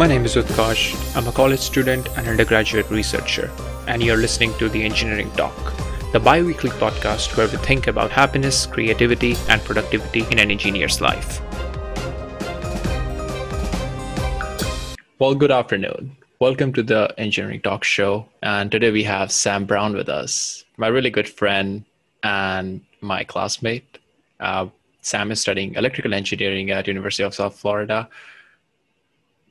My name is Utkarsh. I'm a college student and undergraduate researcher, and you're listening to the Engineering Talk, the bi weekly podcast where we think about happiness, creativity, and productivity in an engineer's life. Well, good afternoon. Welcome to the Engineering Talk show. And today we have Sam Brown with us, my really good friend and my classmate. Uh, Sam is studying electrical engineering at University of South Florida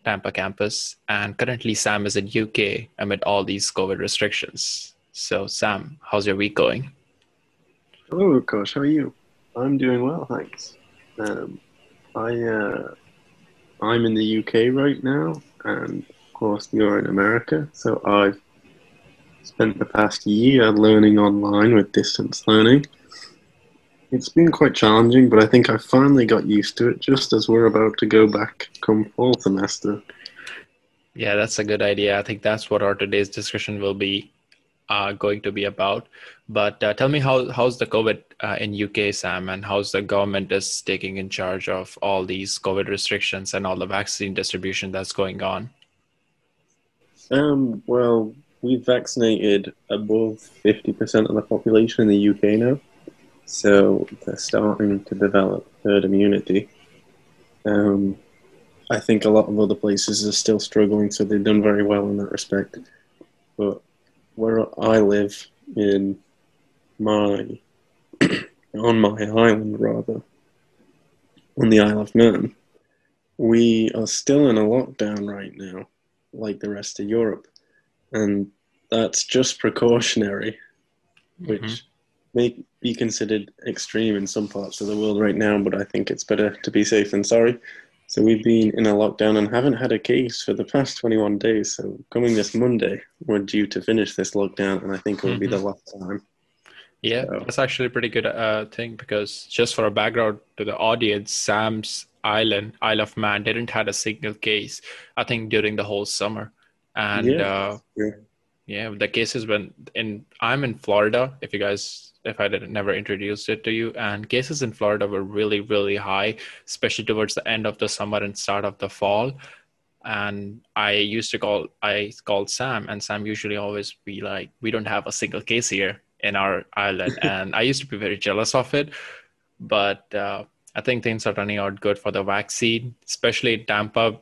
Tampa campus, and currently Sam is in UK amid all these COVID restrictions. So, Sam, how's your week going? Hello, Coach. How are you? I'm doing well, thanks. Um, I uh, I'm in the UK right now, and of course you're in America. So I've spent the past year learning online with distance learning. It's been quite challenging, but I think I finally got used to it just as we're about to go back come fall semester. Yeah, that's a good idea. I think that's what our today's discussion will be uh, going to be about. But uh, tell me how how's the COVID uh, in UK, Sam, and how's the government is taking in charge of all these COVID restrictions and all the vaccine distribution that's going on? Um, well, we've vaccinated above fifty percent of the population in the UK now. So they're starting to develop herd immunity. Um, I think a lot of other places are still struggling, so they've done very well in that respect. But where I live in my on my island rather on the Isle of Man, we are still in a lockdown right now, like the rest of Europe, and that's just precautionary, which mm-hmm may be considered extreme in some parts of the world right now, but I think it's better to be safe than sorry. So we've been in a lockdown and haven't had a case for the past 21 days. So coming this Monday, we're due to finish this lockdown, and I think it will mm-hmm. be the mm-hmm. last time. Yeah, so. that's actually a pretty good uh, thing because just for a background to the audience, Sam's Island, Isle of Man, didn't had a single case. I think during the whole summer, and yeah, uh, yeah. yeah, the cases when in. I'm in Florida. If you guys if I didn't never introduced it to you. And cases in Florida were really, really high, especially towards the end of the summer and start of the fall. And I used to call I called Sam, and Sam usually always be like, "We don't have a single case here in our island," and I used to be very jealous of it. But uh, I think things are turning out good for the vaccine, especially in Tampa.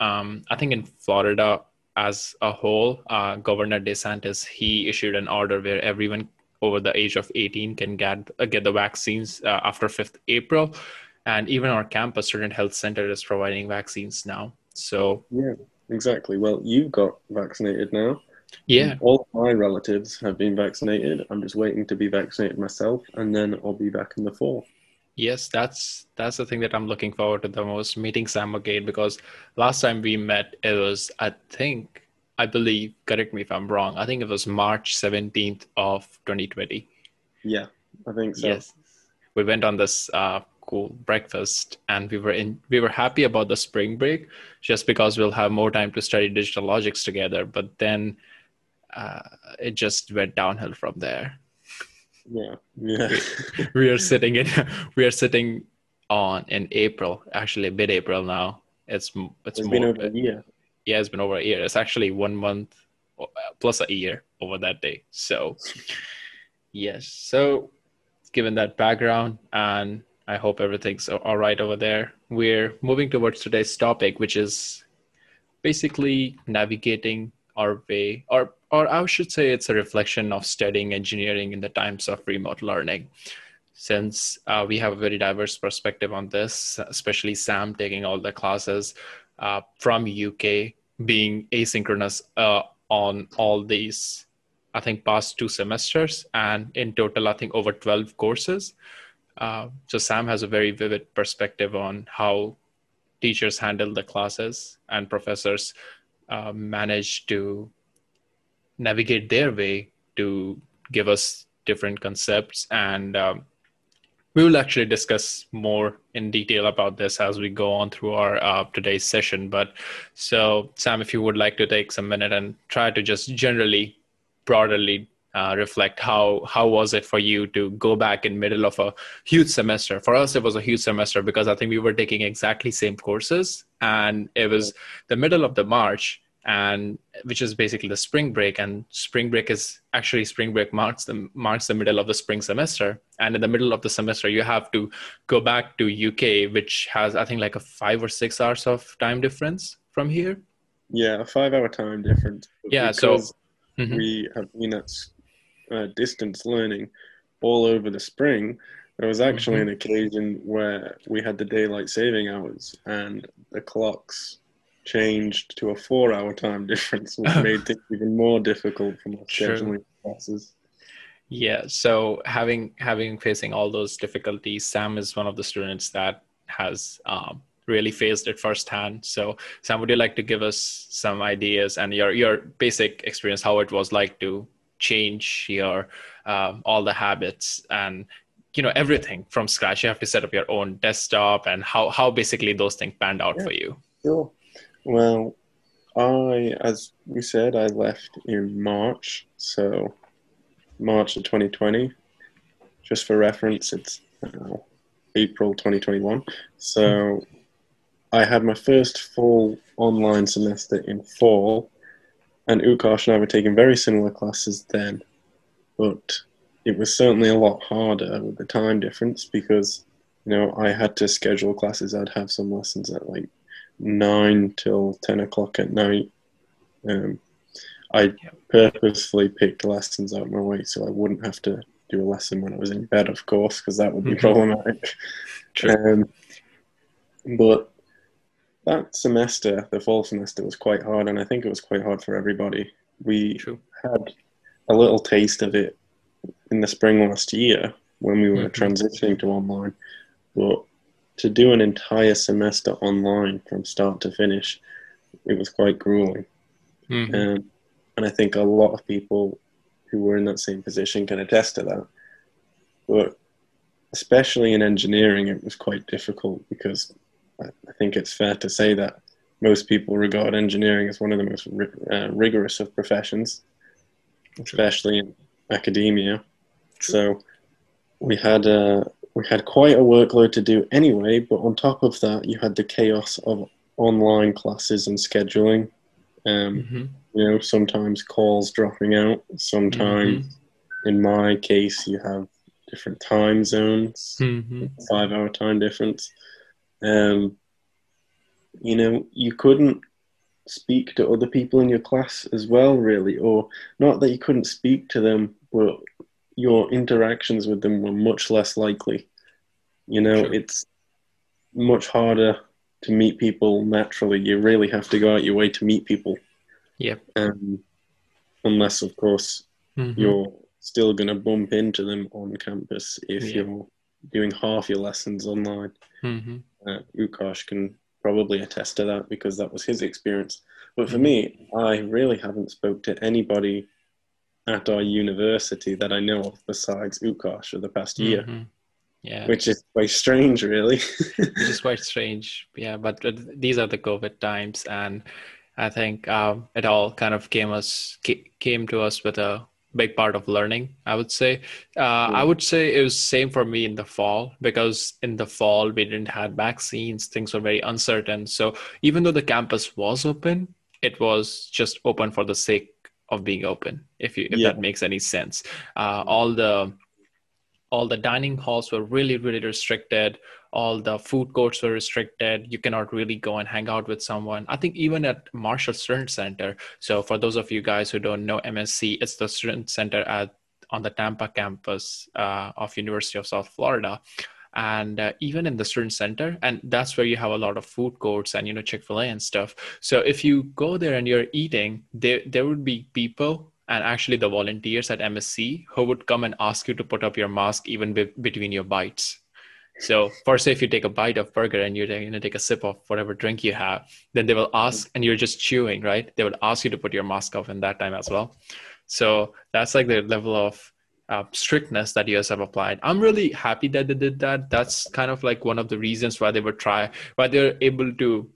Um, I think in Florida as a whole, uh, Governor DeSantis he issued an order where everyone over the age of 18 can get uh, get the vaccines uh, after 5th April, and even our campus student health center is providing vaccines now. So yeah, exactly. Well, you got vaccinated now. Yeah, all my relatives have been vaccinated. I'm just waiting to be vaccinated myself, and then I'll be back in the fall. Yes, that's that's the thing that I'm looking forward to the most. Meeting Sam again because last time we met, it was I think I believe, correct me if I'm wrong, I think it was March 17th of 2020. Yeah, I think so. Yes. We went on this uh, cool breakfast and we were in we were happy about the spring break just because we'll have more time to study digital logics together but then uh, it just went downhill from there yeah yeah we, we are sitting in we are sitting on in april actually mid april now it's it's, it's more, been over a year yeah, it's been over a year. It's actually one month plus a year over that day. So, yes. So, given that background, and I hope everything's all right over there, we're moving towards today's topic, which is basically navigating our way, or or I should say, it's a reflection of studying engineering in the times of remote learning. Since uh, we have a very diverse perspective on this, especially Sam taking all the classes uh, from UK being asynchronous uh, on all these, I think, past two semesters, and in total, I think over 12 courses. Uh, so Sam has a very vivid perspective on how teachers handle the classes and professors uh, manage to navigate their way to give us different concepts and um, we will actually discuss more in detail about this as we go on through our uh, today's session. But so, Sam, if you would like to take some minute and try to just generally, broadly uh, reflect how how was it for you to go back in middle of a huge semester for us it was a huge semester because i think we were taking exactly same courses and it was the middle of the march and which is basically the spring break and spring break is actually spring break marks the marks the middle of the spring semester and in the middle of the semester you have to go back to uk which has i think like a five or six hours of time difference from here yeah a five hour time difference yeah so mm-hmm. we have been at uh, distance learning all over the spring there was actually mm-hmm. an occasion where we had the daylight saving hours and the clocks changed to a four hour time difference, which made things even more difficult for my scheduling classes. Yeah, so having having facing all those difficulties, Sam is one of the students that has um, really faced it firsthand. So, Sam, would you like to give us some ideas and your your basic experience, how it was like to change your um, all the habits and you know everything from scratch? You have to set up your own desktop and how how basically those things panned out yeah, for you. Sure. Well, I, as we said, I left in March, so March of 2020. Just for reference, it's uh, April 2021. So I had my first full online semester in fall, and Utkarsh and I were taking very similar classes then, but it was certainly a lot harder with the time difference because you know I had to schedule classes. I'd have some lessons at like nine till ten o'clock at night. Um, I purposefully picked lessons out of my way so I wouldn't have to do a lesson when I was in bed, of course, because that would be problematic. Um, but that semester, the fall semester, was quite hard, and I think it was quite hard for everybody. We True. had a little taste of it in the spring last year when we were mm-hmm. transitioning to online, but to do an entire semester online from start to finish, it was quite grueling. Mm-hmm. Um, and I think a lot of people who were in that same position can attest to that. But especially in engineering, it was quite difficult because I, I think it's fair to say that most people regard engineering as one of the most uh, rigorous of professions, especially in academia. So we had a, we had quite a workload to do anyway, but on top of that, you had the chaos of online classes and scheduling. Um, mm-hmm. You know, sometimes calls dropping out. Sometimes, mm-hmm. in my case, you have different time zones, mm-hmm. five hour time difference. Um, you know, you couldn't speak to other people in your class as well, really, or not that you couldn't speak to them, but your interactions with them were much less likely. You know, sure. it's much harder to meet people naturally. You really have to go out your way to meet people. Yeah. Um, unless, of course, mm-hmm. you're still going to bump into them on campus if yeah. you're doing half your lessons online. Mm-hmm. Uh, Utkarsh can probably attest to that because that was his experience. But for mm-hmm. me, I really haven't spoke to anybody at our university that I know of besides Utkarsh for the past year. Mm-hmm. Yeah, which is quite strange, really. which is quite strange, yeah. But these are the COVID times, and I think um, it all kind of came us came to us with a big part of learning. I would say. Uh, I would say it was same for me in the fall because in the fall we didn't have vaccines. Things were very uncertain. So even though the campus was open, it was just open for the sake of being open if you if yeah. that makes any sense. Uh, all the all the dining halls were really really restricted. All the food courts were restricted. You cannot really go and hang out with someone. I think even at marshall student center so for those of you guys who don't know msc it's the student center at on the tampa campus uh, of university of south florida and uh, even in the student center and that's where you have a lot of food courts and you know chick-fil-a and stuff. So if you go there and you're eating there there would be people and actually the volunteers at msc who would come and ask you to put up your mask even be- between your bites. So for say if you take a bite of burger and you're going to take a sip of whatever drink you have then they will ask and you're just chewing right? They would ask you to put your mask off in that time as well. So that's like the level of uh, strictness that US have applied. I'm really happy that they did that. That's kind of like one of the reasons why they were try why they're able to,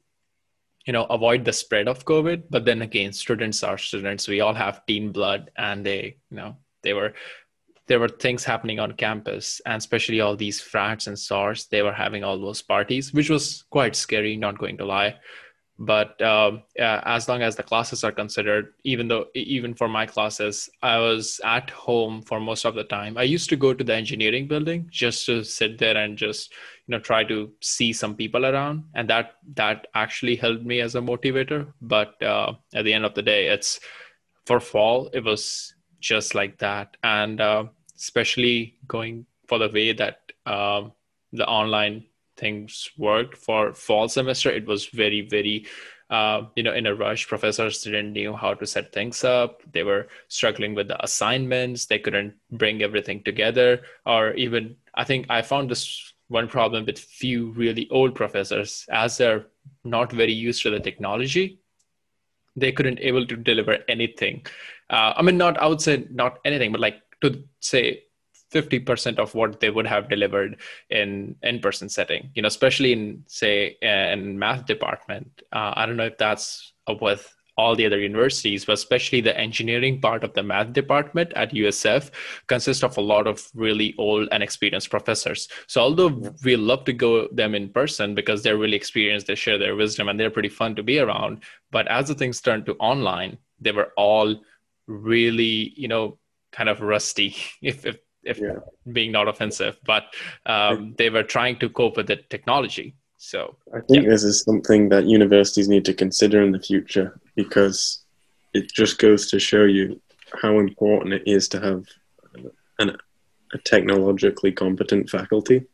you know, avoid the spread of COVID. But then again, students are students. We all have teen blood, and they, you know, they were there were things happening on campus and especially all these frats and SARs, they were having all those parties, which was quite scary, not going to lie. But um, yeah, as long as the classes are considered, even though even for my classes, I was at home for most of the time. I used to go to the engineering building just to sit there and just you know try to see some people around, and that that actually helped me as a motivator. But uh, at the end of the day, it's for fall. It was just like that, and uh, especially going for the way that um, the online things worked for fall semester it was very very uh, you know in a rush. Professors didn't know how to set things up. They were struggling with the assignments. They couldn't bring everything together or even i think i found this one problem with few really old professors. As they're not very used to the technology they couldn't able to deliver anything. Uh, i mean not i would say not anything but like to say 50% of what they would have delivered in in-person setting you know especially in say in math department. Uh, i don't know if that's with all the other universities but especially the engineering part of the math department at usf consists of a lot of really old and experienced professors. So although we love to go them in person because they're really experienced they share their wisdom and they're pretty fun to be around but as the things turned to online they were all really you know kind of rusty if, if if yeah. being not offensive, but um, they were trying to cope with the technology. So I think yeah. this is something that universities need to consider in the future because it just goes to show you how important it is to have an, a technologically competent faculty.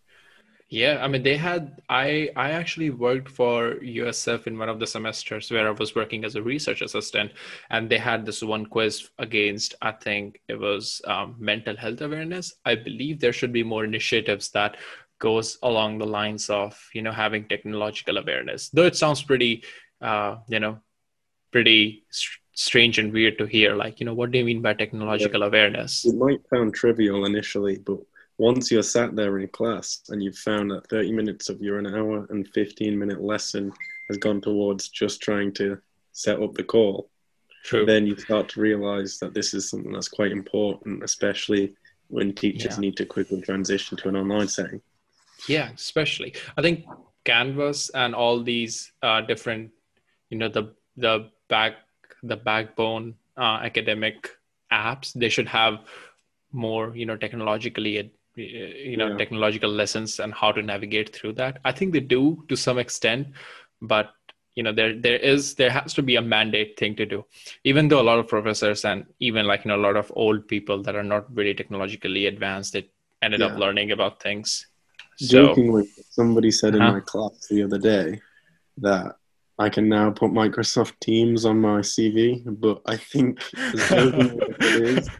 Yeah, I mean they had I I actually worked for USF in one of the semesters where I was working as a research assistant, and they had this one quiz against I think it was um, mental health awareness. I believe there should be more initiatives that goes along the lines of you know having technological awareness. Though it sounds pretty uh, you know pretty strange and weird to hear. Like you know what do you mean by technological yeah. awareness? It might sound trivial initially, but once you're sat there in class and you've found that 30 minutes of your an hour and 15 minute lesson has gone towards just trying to set up the call, True. then you start to realize that this is something that's quite important, especially when teachers yeah. need to quickly transition to an online setting. Yeah, especially. I think Canvas and all these uh, different, you know, the the back the backbone uh, academic apps, they should have more, you know, technologically you know yeah. technological lessons and how to navigate through that i think they do to some extent but you know there there is there has to be a mandate thing to do even though a lot of professors and even like you know a lot of old people that are not really technologically advanced they ended yeah. up learning about things so, jokingly somebody said uh-huh. in my class the other day that I can now put Microsoft Teams on my CV, but I think as as it is,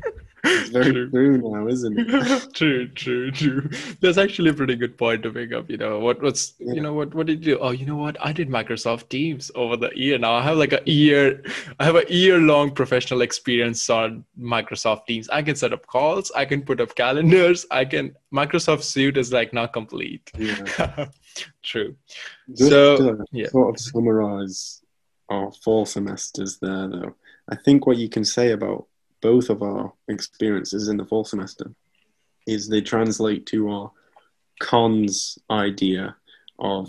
it's very true. true now, isn't it? true, true, true. That's actually a pretty good point to pick up. You know, what what's yeah. you know what what did you do? Oh, you know what? I did Microsoft Teams over the year. Now I have like a year, I have a year long professional experience on Microsoft Teams. I can set up calls, I can put up calendars, I can Microsoft Suite is like not complete. Yeah. true. Just so yeah. sort of summarize our four semesters there though. I think what you can say about both of our experiences in the fall semester is they translate to our cons idea of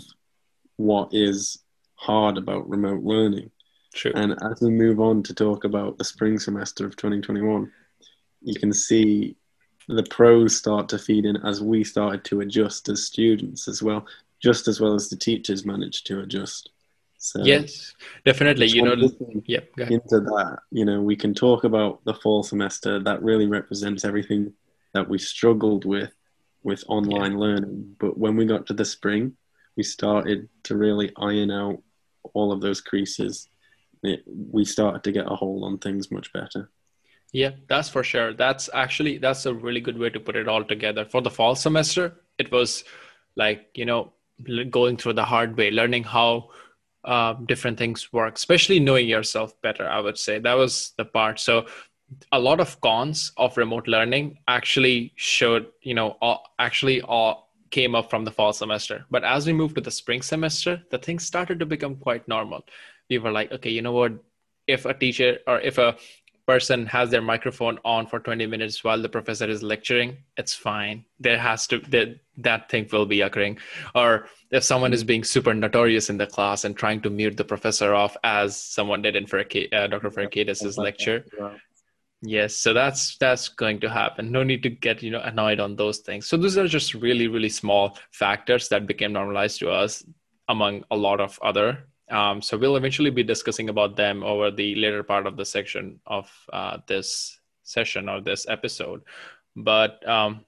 what is hard about remote learning. True. And as we move on to talk about the spring semester of 2021, you can see the pros start to feed in as we started to adjust as students as well, just as well as the teachers managed to adjust. So yes, definitely. You know, yeah. Into that, you know, we can talk about the fall semester. That really represents everything that we struggled with with online yeah. learning. But when we got to the spring, we started to really iron out all of those creases. It, we started to get a hold on things much better. Yeah, that's for sure. That's actually that's a really good way to put it all together. For the fall semester, it was like you know going through the hard way, learning how uh, different things work, especially knowing yourself better. I would say that was the part. So a lot of cons of remote learning actually showed, you know, all, actually all came up from the fall semester. But as we moved to the spring semester, the things started to become quite normal. We were like, okay, you know what? If a teacher or if a person has their microphone on for 20 minutes while the professor is lecturing it's fine there has to that that thing will be occurring. Or if someone is being super notorious in the class and trying to mute the professor off as someone did in for uh, dr Farkidis's lecture. yes so that's that's going to happen. No need to get you know annoyed on those things. So those are just really really small factors that became normalized to us among a lot of other um, so we'll eventually be discussing about them over the later part of the section of uh, this session or this episode. But um,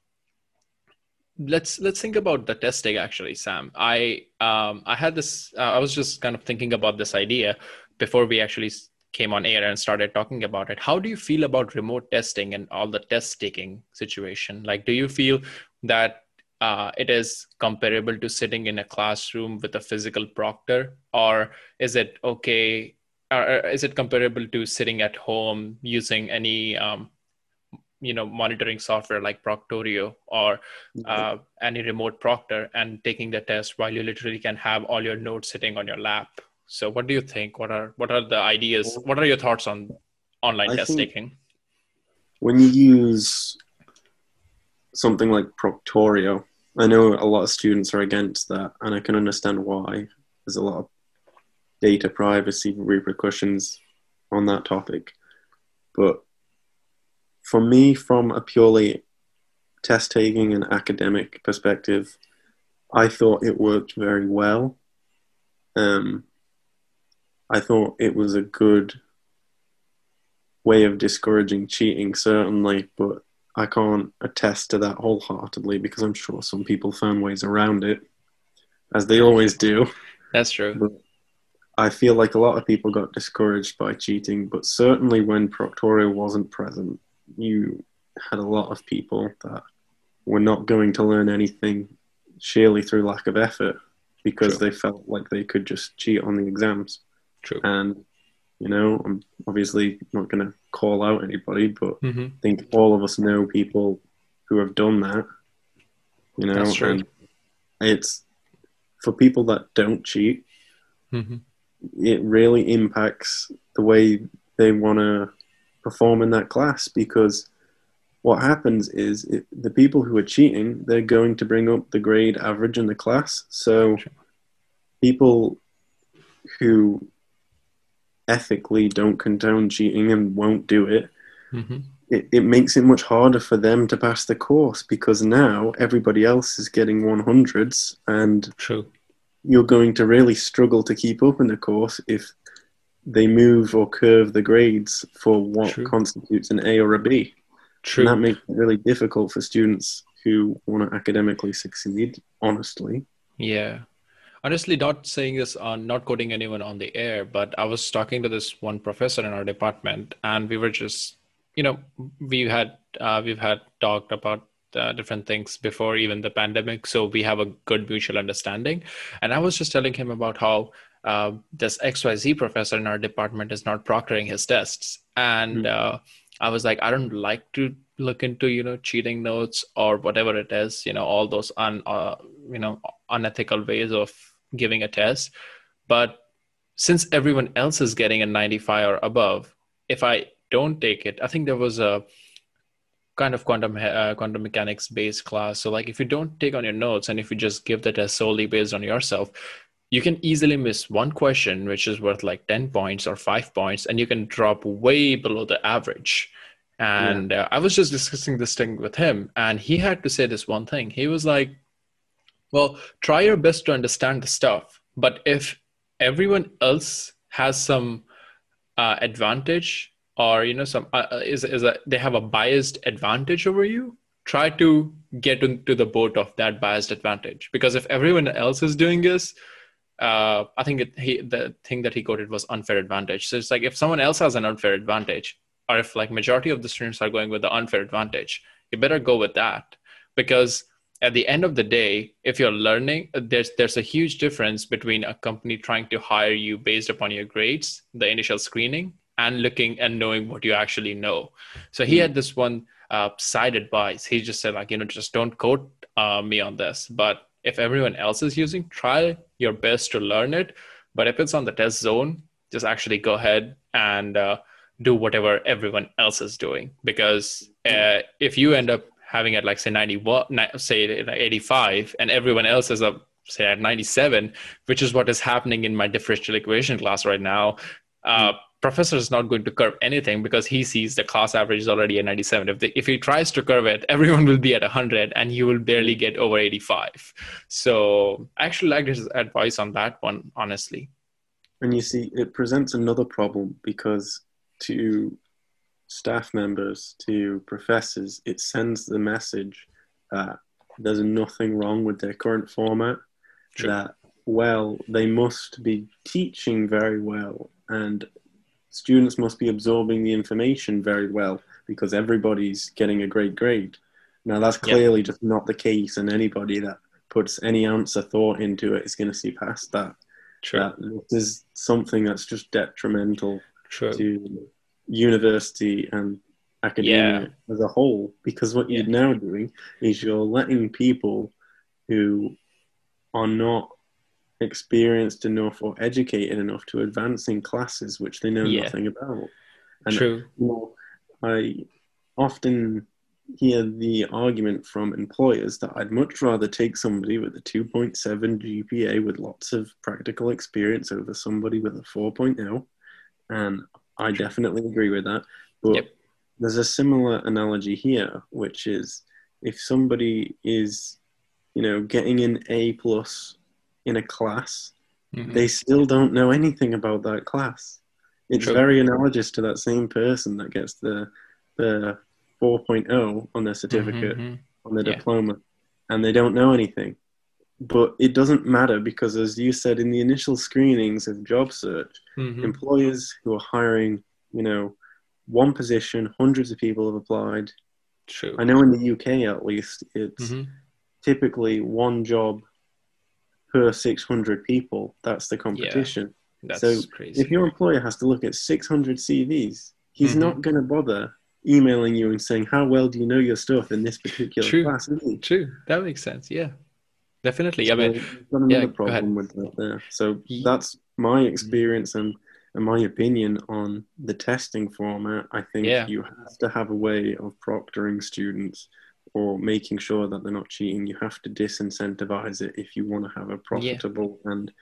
let's let's think about the testing actually, Sam. I um, I had this. Uh, I was just kind of thinking about this idea before we actually came on air and started talking about it. How do you feel about remote testing and all the test taking situation? Like, do you feel that uh, it is comparable to sitting in a classroom with a physical proctor or is it okay or is it comparable to sitting at home using any um, you know monitoring software like proctorio or mm-hmm. uh, any remote proctor and taking the test while you literally can have all your notes sitting on your lap so what do you think what are what are the ideas what are your thoughts on online I test taking when you use something like proctorio I know a lot of students are against that, and I can understand why. There's a lot of data privacy repercussions on that topic. But for me, from a purely test taking and academic perspective, I thought it worked very well. Um, I thought it was a good way of discouraging cheating, certainly, but I can't attest to that wholeheartedly because I'm sure some people found ways around it, as they always do. That's true. But I feel like a lot of people got discouraged by cheating, but certainly when Proctorio wasn't present, you had a lot of people that were not going to learn anything sheerly through lack of effort because true. they felt like they could just cheat on the exams. True. And you know, I'm obviously not going to call out anybody, but mm-hmm. I think all of us know people who have done that. You know, that's and it's for people that don't cheat. Mm-hmm. It really impacts the way they want to perform in that class because what happens is it, the people who are cheating they're going to bring up the grade average in the class so people who ethically don't condone cheating and won't do it, mm-hmm. it, it makes it much harder for them to pass the course because now everybody else is getting 100s and True. you're going to really struggle to keep up in the course if they move or curve the grades for what True. constitutes an A or a B. True. And that makes it really difficult for students who want to academically succeed, honestly. Yeah honestly not saying this on not quoting anyone on the air but i was talking to this one professor in our department and we were just you know we had uh, we've had talked about uh, different things before even the pandemic so we have a good mutual understanding and i was just telling him about how uh, this xyz professor in our department is not proctoring his tests. And mm-hmm. i was like i don't like to look into you know cheating notes or whatever it is you know all those un uh, you know unethical ways of giving a test. But since everyone else is getting a 95 or above if i don't take it i think there was a kind of quantum uh, quantum mechanics based class. So like if you don't take on your notes and if you just give the test solely based on yourself you can easily miss one question which is worth like 10 points or 5 points and you can drop way below the average and yeah. uh, i was just discussing this thing with him and he had to say this one thing he was like well, try your best to understand the stuff. But if everyone else has some uh, advantage or you know some uh, uh is is a, they have a biased advantage over you try to get into the boat of that biased advantage because if everyone else is doing this uh, i think it, he, the thing that he quoted was unfair advantage. So it's like if someone else has an unfair advantage or if like majority of the students are going with the unfair advantage you better go with that. Because at the end of the day if you're learning there's there's a huge difference between a company trying to hire you based upon your grades the initial screening and looking and knowing what you actually know. So he had this one uh, side advice. He just said like you know just don't quote uh, me on this. But if everyone else is using try your best to learn it. But if it's on the test zone just actually go ahead and uh, do whatever everyone else is doing. Because uh, if you end up having it like say 91 say 85 and everyone else is up say at 97 which is what is happening in my differential equation class right now uh, professor is not going to curve anything because he sees the class average is already at 97 if, the, if he tries to curve it everyone will be at 100 and he will barely get over 85 so i actually like his advice on that one honestly. And you see it presents another problem because to staff members to professors it sends the message that there's nothing wrong with their current format True. that well they must be teaching very well and students must be absorbing the information very well because everybody's getting a great grade. Now, that's clearly just not the case, and anybody that puts any ounce of thought into it is going to see past that. True. That this is something that's just detrimental True. to university and academia yeah. as a whole. Because what you're now doing is you're letting people who are not experienced enough or educated enough to advance in classes which they know yeah. nothing about. And True. I often hear the argument from employers that I'd much rather take somebody with a 2.7 GPA with lots of practical experience over somebody with a 4.0. And I definitely agree with that. But yep. there's a similar analogy here, which is if somebody is, you know, getting an A plus in a class, mm-hmm. they still don't know anything about that class. It's very analogous to that same person that gets the the 4.0 on their certificate, mm-hmm. on their yeah. diploma, and they don't know anything. But it doesn't matter because, as you said in the initial screenings of job search, mm-hmm. employers who are hiring, you know, one position, hundreds of people have applied. True. I know in the UK at least, it's mm-hmm. typically one job per 600 people. That's the competition. Yeah, that's so crazy. if your employer has to look at 600 CVs, he's mm-hmm. not going to bother emailing you and saying, How well do you know your stuff in this particular True. class? True. That makes sense. Yeah. Definitely. So I mean, another yeah, problem with that there. So that's my experience and, and my opinion on the testing format. I think yeah. you have to have a way of proctoring students or making sure that they're not cheating. You have to disincentivize it if you want to have a profitable yeah. and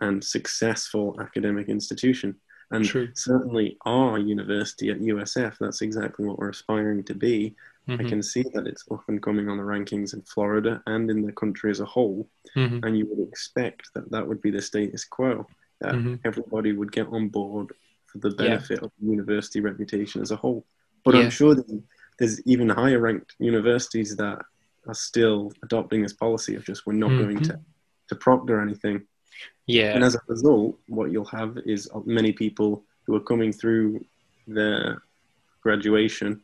and successful academic institution. And True. certainly our university at USF, that's exactly what we're aspiring to be. Mm-hmm. I can see that it's often coming on the rankings in Florida and in the country as a whole. Mm-hmm. And you would expect that that would be the status quo, that mm-hmm. everybody would get on board for the benefit yeah. of the university reputation as a whole. But yeah. I'm sure that there's even higher ranked universities that are still adopting this policy of just we're not mm-hmm. going to to proctor anything. Yeah. And as a result, what you'll have is many people who are coming through their graduation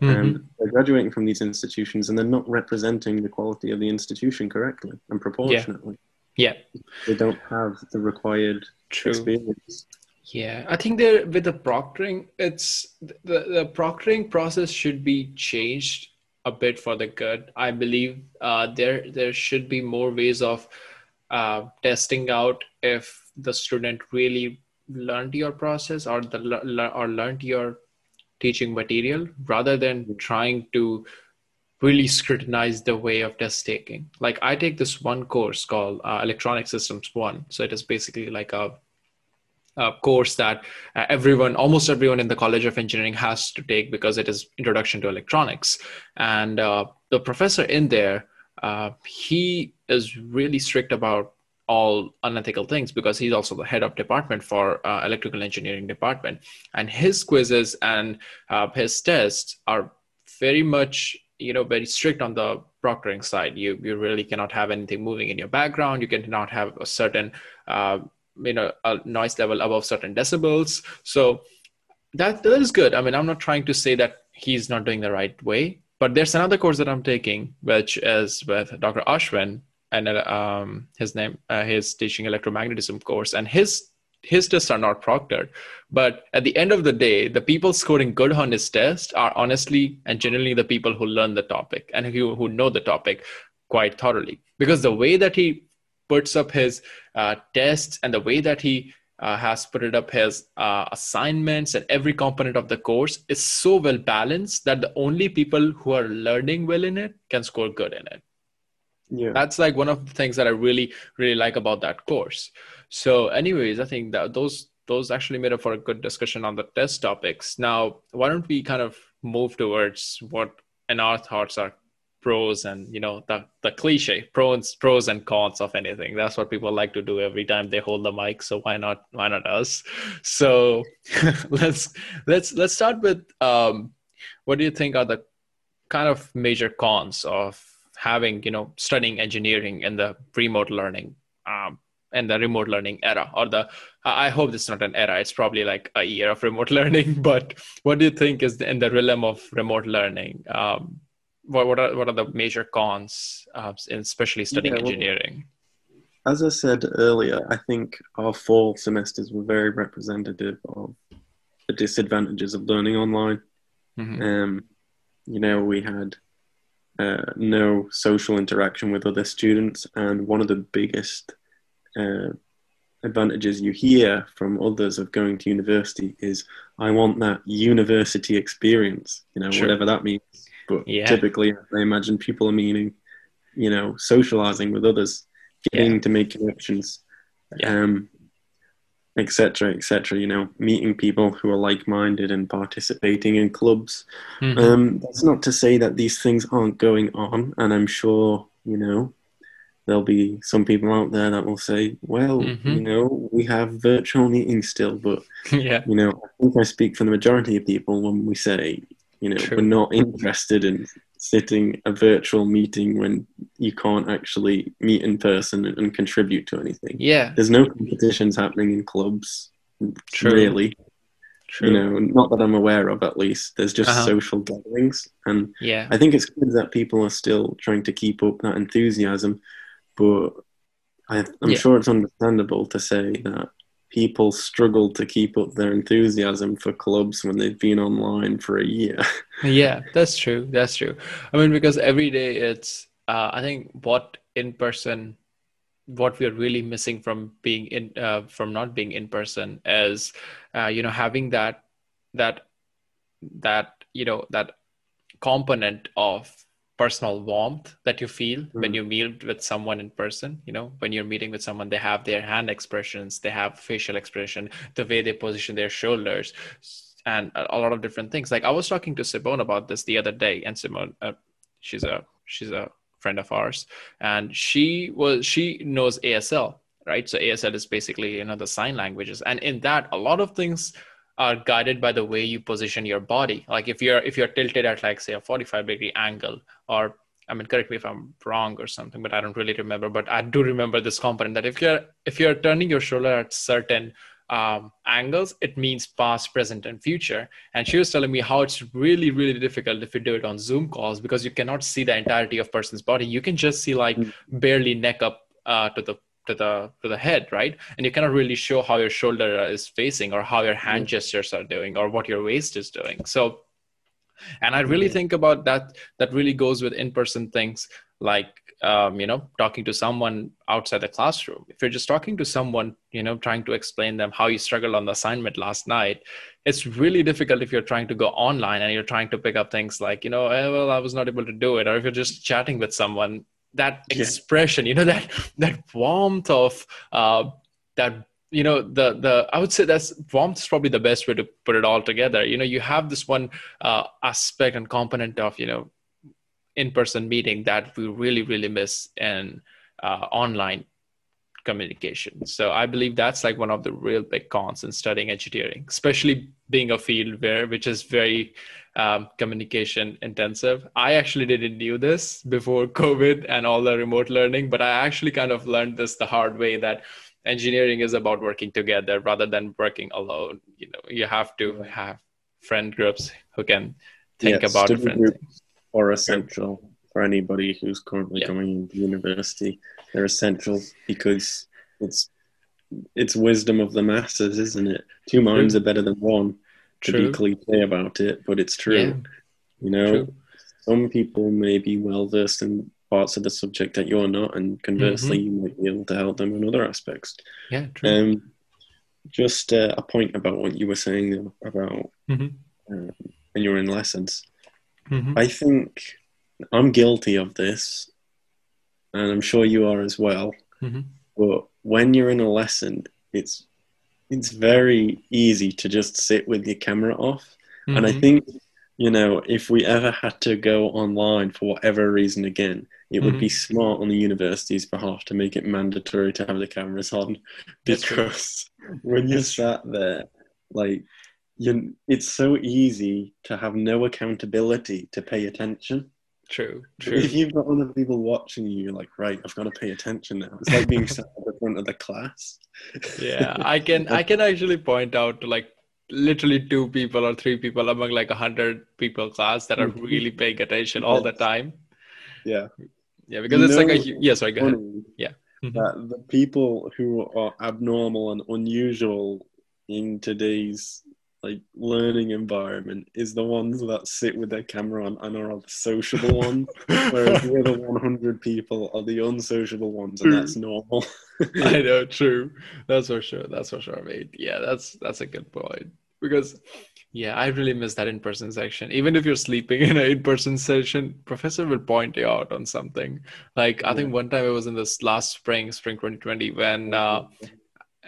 mm-hmm. and they're graduating from these institutions and they're not representing the quality of the institution correctly and proportionately. Yeah. yeah. They don't have the required True. experience. Yeah, I think there with the proctoring, it's the, the proctoring process should be changed a bit for the good. I believe uh, there there should be more ways of uh, testing out if the student really learned your process or the or learned your teaching material rather than trying to really scrutinize the way of test taking. Like I take this one course called uh, Electronic Systems One, so it is basically like a uh, course that uh, everyone, almost everyone in the College of Engineering has to take because it is Introduction to Electronics. And uh, the professor in there, uh, he is really strict about all unethical things because he's also the head of department for uh, electrical engineering department. And his quizzes and uh, his tests are very much you know very strict on the proctoring side. You you really cannot have anything moving in your background. You cannot have a certain uh, you know a noise level above certain decibels. So that that is good. I mean i'm not trying to say that he's not doing the right way but there's another course that i'm taking which is with dr ashwin and um, his name uh, his teaching electromagnetism course and his his tests are not proctored. But at the end of the day the people scoring good on his test are honestly and generally the people who learn the topic and who, who know the topic quite thoroughly. Because the way that he puts up his uh, tests and the way that he uh, has put it up his uh, assignments and every component of the course is so well balanced that the only people who are learning well in it can score good in it. Yeah. that's like one of the things that i really really like about that course. So anyways i think that those those actually made up for a good discussion on the test topics. Now why don't we kind of move towards what in our thoughts are pros and you know the the cliche pros pros and cons of anything. That's what people like to do every time they hold the mic so why not why not us? So let's let's let's start with um what do you think are the kind of major cons of having you know studying engineering in the remote learning um in the remote learning era or the i hope it's not an era it's probably like a year of remote learning but what do you think is in the realm of remote learning? Um what, what are what are the major cons uh, especially studying Yeah, well- engineering As I said earlier, I think our fall semesters were very representative of the disadvantages of learning online. Mhm. Um, you know, we had uh, no social interaction with other students, and one of the biggest uh, advantages you hear from others of going to university is, "I want that university experience." You know, Sure. whatever that means. But Yeah. typically, I imagine people are meaning, you know, socializing with others, getting to make connections, Yeah. um, etc., etc. You know, meeting people who are like-minded and participating in clubs. Mhm. Um, that's not to say that these things aren't going on, and I'm sure you know there'll be some people out there that will say, "Well, Mhm. you know, we have virtual meetings still," but yeah you know, I think I speak for the majority of people when we say, you know, True. we're not interested in sitting a virtual meeting when you can't actually meet in person and, and contribute to anything. yeah There's no competitions happening in clubs, True. really. true You know, not that I'm aware of, at least. There's just Uh-huh. social gatherings, and yeah I think it's good that people are still trying to keep up that enthusiasm, but I, I'm Yeah. sure it's understandable to say that people struggle to keep up their enthusiasm for clubs when they've been online for a year. yeah that's true that's true i mean because every day it's uh, i think what in person what we're really missing from being in uh, from not being in person is uh, you know having that that that you know that component of personal warmth that you feel when Mm. you meet with someone in person you know when you're meeting with someone they have their hand expressions they have facial expression the way they position their shoulders and a a lot of different things. Like i was talking to simone about this the other day and simone uh, she's a she's a friend of ours and she was she knows asl right? So asl is basically you know the sign languages. And in that a lot of things are guided by the way you position your body. Like if you're if you're tilted at like say a 45 degree angle or i mean correct me if i'm wrong or something but i don't really remember but i do remember this component that if you're if you're turning your shoulder at certain um, angles it means past present and future. And she was telling me how it's really really difficult if you do it on zoom calls because you cannot see the entirety of person's body. You can just see like Mm. barely neck up uh, to the to the to the head right? And you cannot really show how your shoulder is facing or how your hand gestures are doing or what your waist is doing. So and i really Mhm. think about that that really goes with in-person things like um, you know talking to someone outside the classroom. If you're just talking to someone you know trying to explain them how you struggled on the assignment last night it's really difficult if you're trying to go online and you're trying to pick up things like you know eh, well i was not able to do it. Or if you're just chatting with someone that Yeah. expression you know that that warmth of uh, that you know the the i would say that's warmth is probably the best way to put it all together you know you have this one uh, aspect and component of you know in-person meeting that we really really miss in uh, online communication so i believe that's like one of the real big cons in studying engineering especially being a field where which is very um, communication intensive i actually didn't knew this before covid and all the remote learning but i actually kind of learned this the hard way that engineering is about working together rather than working alone you know you have to have friend groups who can think Yeah, about different groups are essential for anybody who's currently Yeah. going into university. They're essential because it's it's wisdom of the masses, isn't it? Two minds are better than one. To be cliche about it, but it's true. Yeah. You know, True. some people may be well versed in parts of the subject that you're not, and conversely, Mm-hmm. you might be able to help them in other aspects. yeah true Um, just uh, a point about what you were saying about hmm um, when you're in lessons. hmm I think I'm guilty of this, and I'm sure you are as well. hmm But when you're in a lesson, it's it's very easy to just sit with your camera off. And I Mhm. think, you know, if we ever had to go online for whatever reason again, it would be Mm-hmm. smart on the university's behalf to make it mandatory to have the cameras on because when you're sat there, like, you, it's so easy to have no accountability to pay attention. True. True. If you've got other people watching you, you're like, right, I've got to pay attention now. It's like being sat front of the class. yeah i can i can actually point out to like literally two people or three people among like a hundred people class that are Mhm. really paying attention all the time Yeah. yeah because You it's like a yeah sorry go ahead Yeah. Mhm. that the people who are abnormal and unusual in today's like learning environment is the ones that sit with their camera on and are the sociable ones, whereas the other 100 people are the unsociable ones, and that's normal. I know, true. That's for sure. That's for sure, mate. Yeah, that's that's a good point. Because yeah, I really miss that in-person section. Even if you're sleeping in an in-person session, professor will point you out on something. Like I think one time it was in this last spring, spring 2020, when uh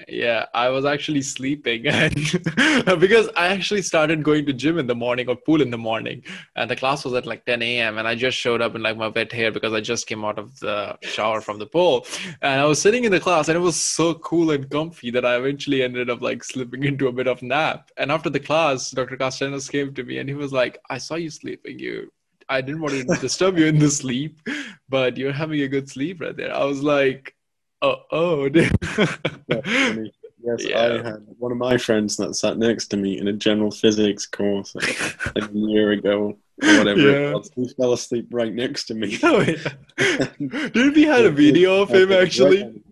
yeah, I was actually sleeping because I actually started going to gym in the morning or pool in the morning and the class was at like 10 a.m. and I just showed up in like my wet hair because I just came out of the shower from the pool and I was sitting in the class and it was so cool and comfy that I eventually ended up like slipping into a bit of nap. And after the class, Dr. Castellanos came to me and he was like, I saw you sleeping. You I didn't want to disturb you in the sleep, but you're having a good sleep right there. I was like, oh, oh. Funny. Yes, Yeah. I had one of my friends that sat next to me in a general physics course like, like a year ago or whatever Yeah. it was. He fell asleep right next to me. oh, yeah. Didn't we have a video of him actually?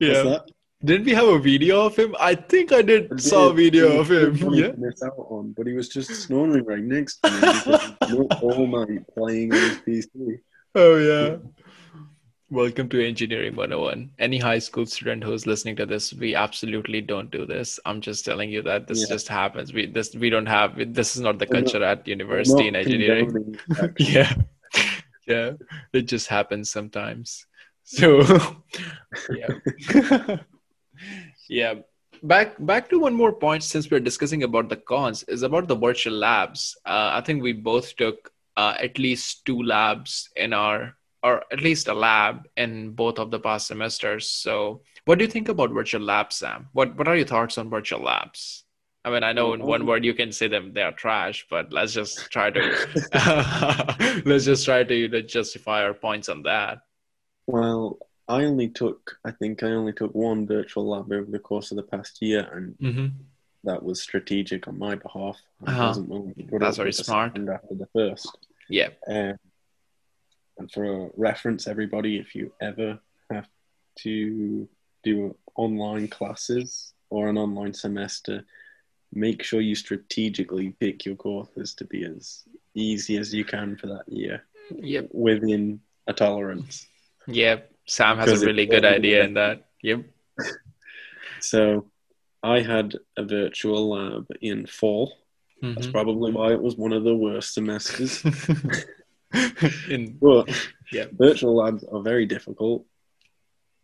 Yeah. Didn't we have a video of him? I think I did I saw a video It of him. Yeah. miss out on, but he was just snoring right next to me he all night playing on his PC. Oh yeah. Welcome to Engineering 101. Any high school student who's listening to this, we absolutely don't do this. I'm just telling you that this Yeah. just happens. We this we don't have this is not the We're not- culture at university in engineering. Yeah. Yeah. It just happens sometimes. So yeah. yeah. Back back to one more point since we're discussing about the cons is about the virtual labs. Uh, I think we both took uh, at least two labs in our or at least a lab in both of the past semesters. So what do you think about virtual labs, Sam? What what are your thoughts on virtual labs? I mean, I know in one Um, word you can say them they are trash, but let's just try to let's just try to you know, justify our points on that. Well, I only took, I think I only took one virtual lab over the course of the past year, and Mm-hmm. that was strategic on my behalf. I Uh-huh. wasn't willing to put That's very smart. After the first. Yeah. Um, and for reference, everybody, if you ever have to do online classes or an online semester, make sure you strategically pick your courses to be as easy as you can for that year Yep. within a tolerance. Yep. Sam has a really good idea in that. Yep. So I had a virtual lab in fall. That's Mhm. probably why it was one of the worst semesters. in But Yeah. virtual labs are very difficult.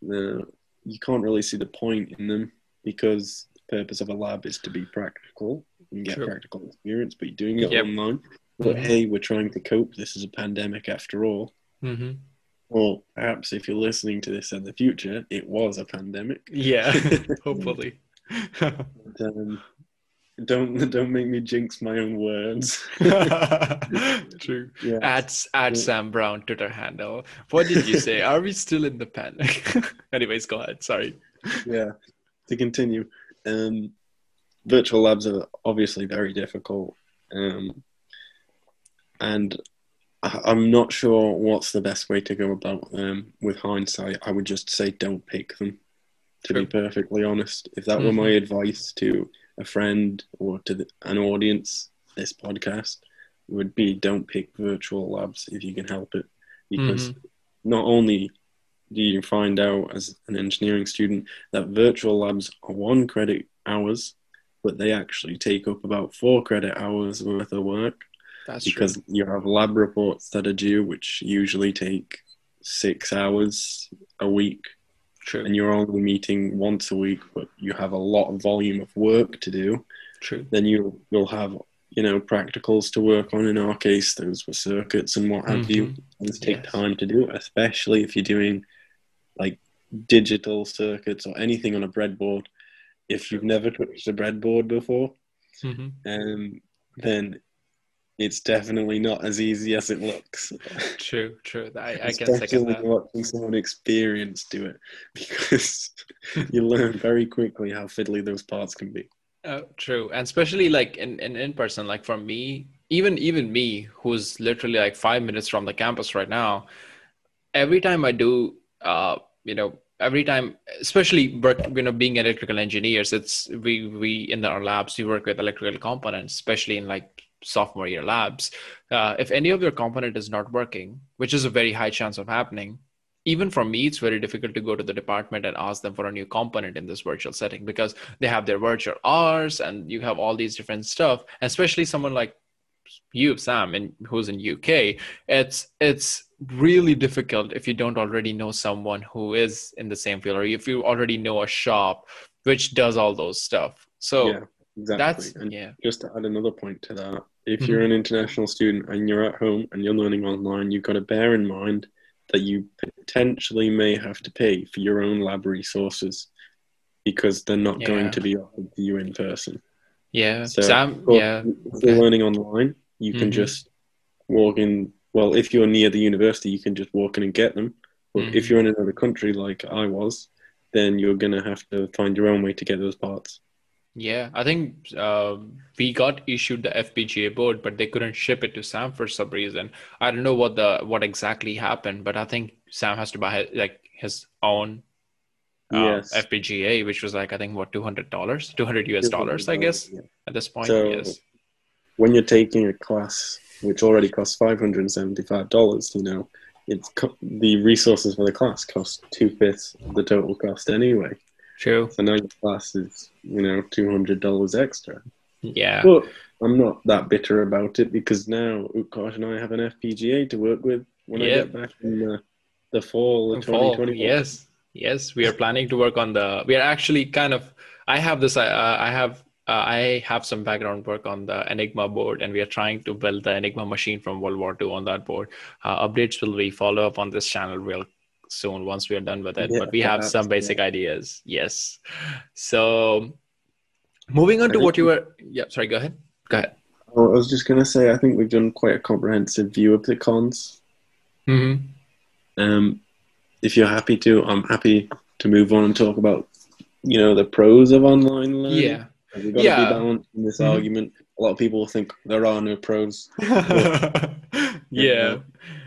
Uh, you can't really see the point in them because the purpose of a lab is to be practical and get True. practical experience, but you're doing it Yep. online. But Mhm. hey, we're trying to cope. This is a pandemic after all. hmm Or perhaps if you're listening to this in the future, it was a pandemic. Yeah. Hopefully. But, um, don't don't make me jinx my own words. True. yeah. At at Yeah. Sam Brown Twitter handle. What did you say? Are we still in the panic? Anyways, go ahead. Sorry. yeah to continue um, virtual labs are obviously very difficult um, and I- i'm not sure what's the best way to go about them with hindsight i would just say don't pick them to be perfectly honest if that were my advice to a friend or to the, an audience this podcast would be don't pick virtual labs if you can help it because mm-hmm. not only do you find out as an engineering student that virtual labs are one credit hours, but they actually take up about four credit hours worth of work. That's because true. you have lab reports that are due, which usually take six hours a week, True. and you're only meeting once a week, but you have a lot of volume of work to do. True. Then you you'll have you know practicals to work on. In our case, those were circuits and what have you. Mhm. Those take Yes. time to do, especially if you're doing like digital circuits or anything on a breadboard. If you've never touched a breadboard before, Mhm. um, then it's definitely not as easy as it looks. True. True. I, I Especially second when that. watching someone experienced do it, because you learn very quickly how fiddly those parts can be. Oh, true. And especially like in, in, in person, like for me, even even me, who's literally like five minutes from the campus right now, every time I do uh, you know, every time especially work, you know, being electrical engineers, it's we we in our labs we work with electrical components, especially in like sophomore year labs. Uh, if any of your component is not working, which is a very high chance of happening, even for me, it's very difficult to go to the department and ask them for a new component in this virtual setting because they have their virtual hours and you have all these different stuff. Especially someone like you, Sam, and who's in UK, it's it's really difficult if you don't already know someone who is in the same field or if you already know a shop which does all those stuff. So yeah, exactly. that's and yeah, just to add another point to that, if Mhm. you're an international student and you're at home and you're learning online, you've got to bear in mind that you potentially may have to pay for your own lab resources because they're not Yeah. going to be offered to you in person. yeah. So, Sam, of course, yeah, if you're learning online, you can Mhm. just walk in. Well, if you're near the university, you can just walk in and get them. But Mhm. if you're in another country like I was, then you're going to have to find your own way to get those parts. Yeah, I think uh, we got issued the FPGA board, but they couldn't ship it to Sam for some reason. I don't know what the what exactly happened, but I think Sam has to buy like his own uh, Yes. FPGA, which was like I think what two hundred dollars, two hundred US dollars, I guess Yeah. at this point. So- yes. when you're taking a class which already costs five hundred and seventy-five dollars, you know, it's co- the resources for the class cost two fifths of the total cost anyway. True. So now your class is, you know, two hundred dollars extra. Yeah. But I'm not that bitter about it because now Utkarsh and I have an FPGA to work with when I get back in the, the fall of Fall, 2020. yes yes we are planning to work on the we are actually kind of i have this uh, i have uh, i have some background work on the enigma board and we are trying to build the enigma machine from world war ii on that board uh, updates will be follow up on this channel real soon once we are done with it Yeah, but we have some yeah. basic ideas yes so moving on to what you were yeah sorry go ahead go ahead Oh, I was just going to say, I think we've done quite a comprehensive view of the cons. mm-hmm. Um, if you're happy to, I'm happy to move on and talk about, you know, the pros of online learning. yeah We've got Yeah. to be balanced in this Mhm. argument. A lot of people think there are no pros. yeah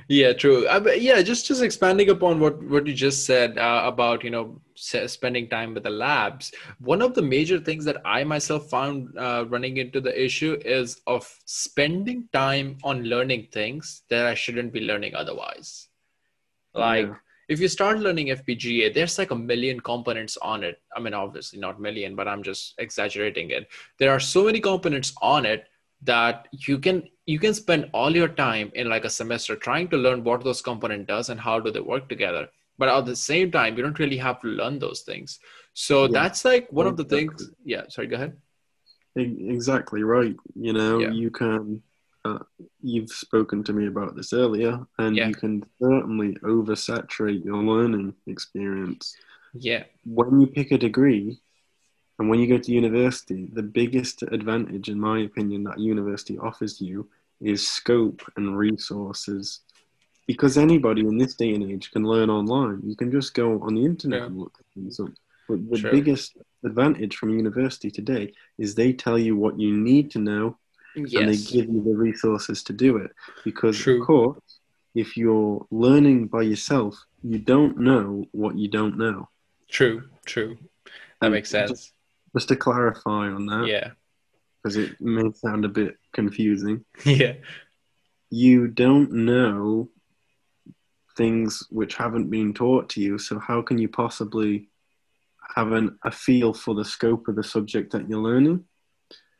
yeah true. Uh, yeah just just expanding upon what what you just said uh, about you know spending time with the labs. One of the major things that i myself found uh, running into the issue is of spending time on learning things that i shouldn't be learning otherwise. Like Yeah. if you start learning fpga there's like a million components on it. I mean obviously not million but i'm just exaggerating it. There are so many components on it that you can you can spend all your time in like a semester trying to learn what those component does and how do they work together but at the same time you don't really have to learn those things so Yeah. that's like one of the things yeah sorry go ahead Exactly right. You know, Yeah. you can. Uh, you've spoken to me about this earlier, and Yeah. you can certainly oversaturate your learning experience yeah when you pick a degree. And when you go to university, the biggest advantage, in my opinion, that university offers you is scope and resources. Because anybody in this day and age can learn online. You can just go on the internet True. and look things up. But the True. biggest advantage from university today is they tell you what you need to know and they give you the resources to do it. Because, True. of course, if you're learning by yourself, you don't know what you don't know. true true that And makes sense Just to clarify on that, yeah because it may sound a bit confusing, yeah you don't know things which haven't been taught to you. So how can you possibly have an, a feel for the scope of the subject that you're learning?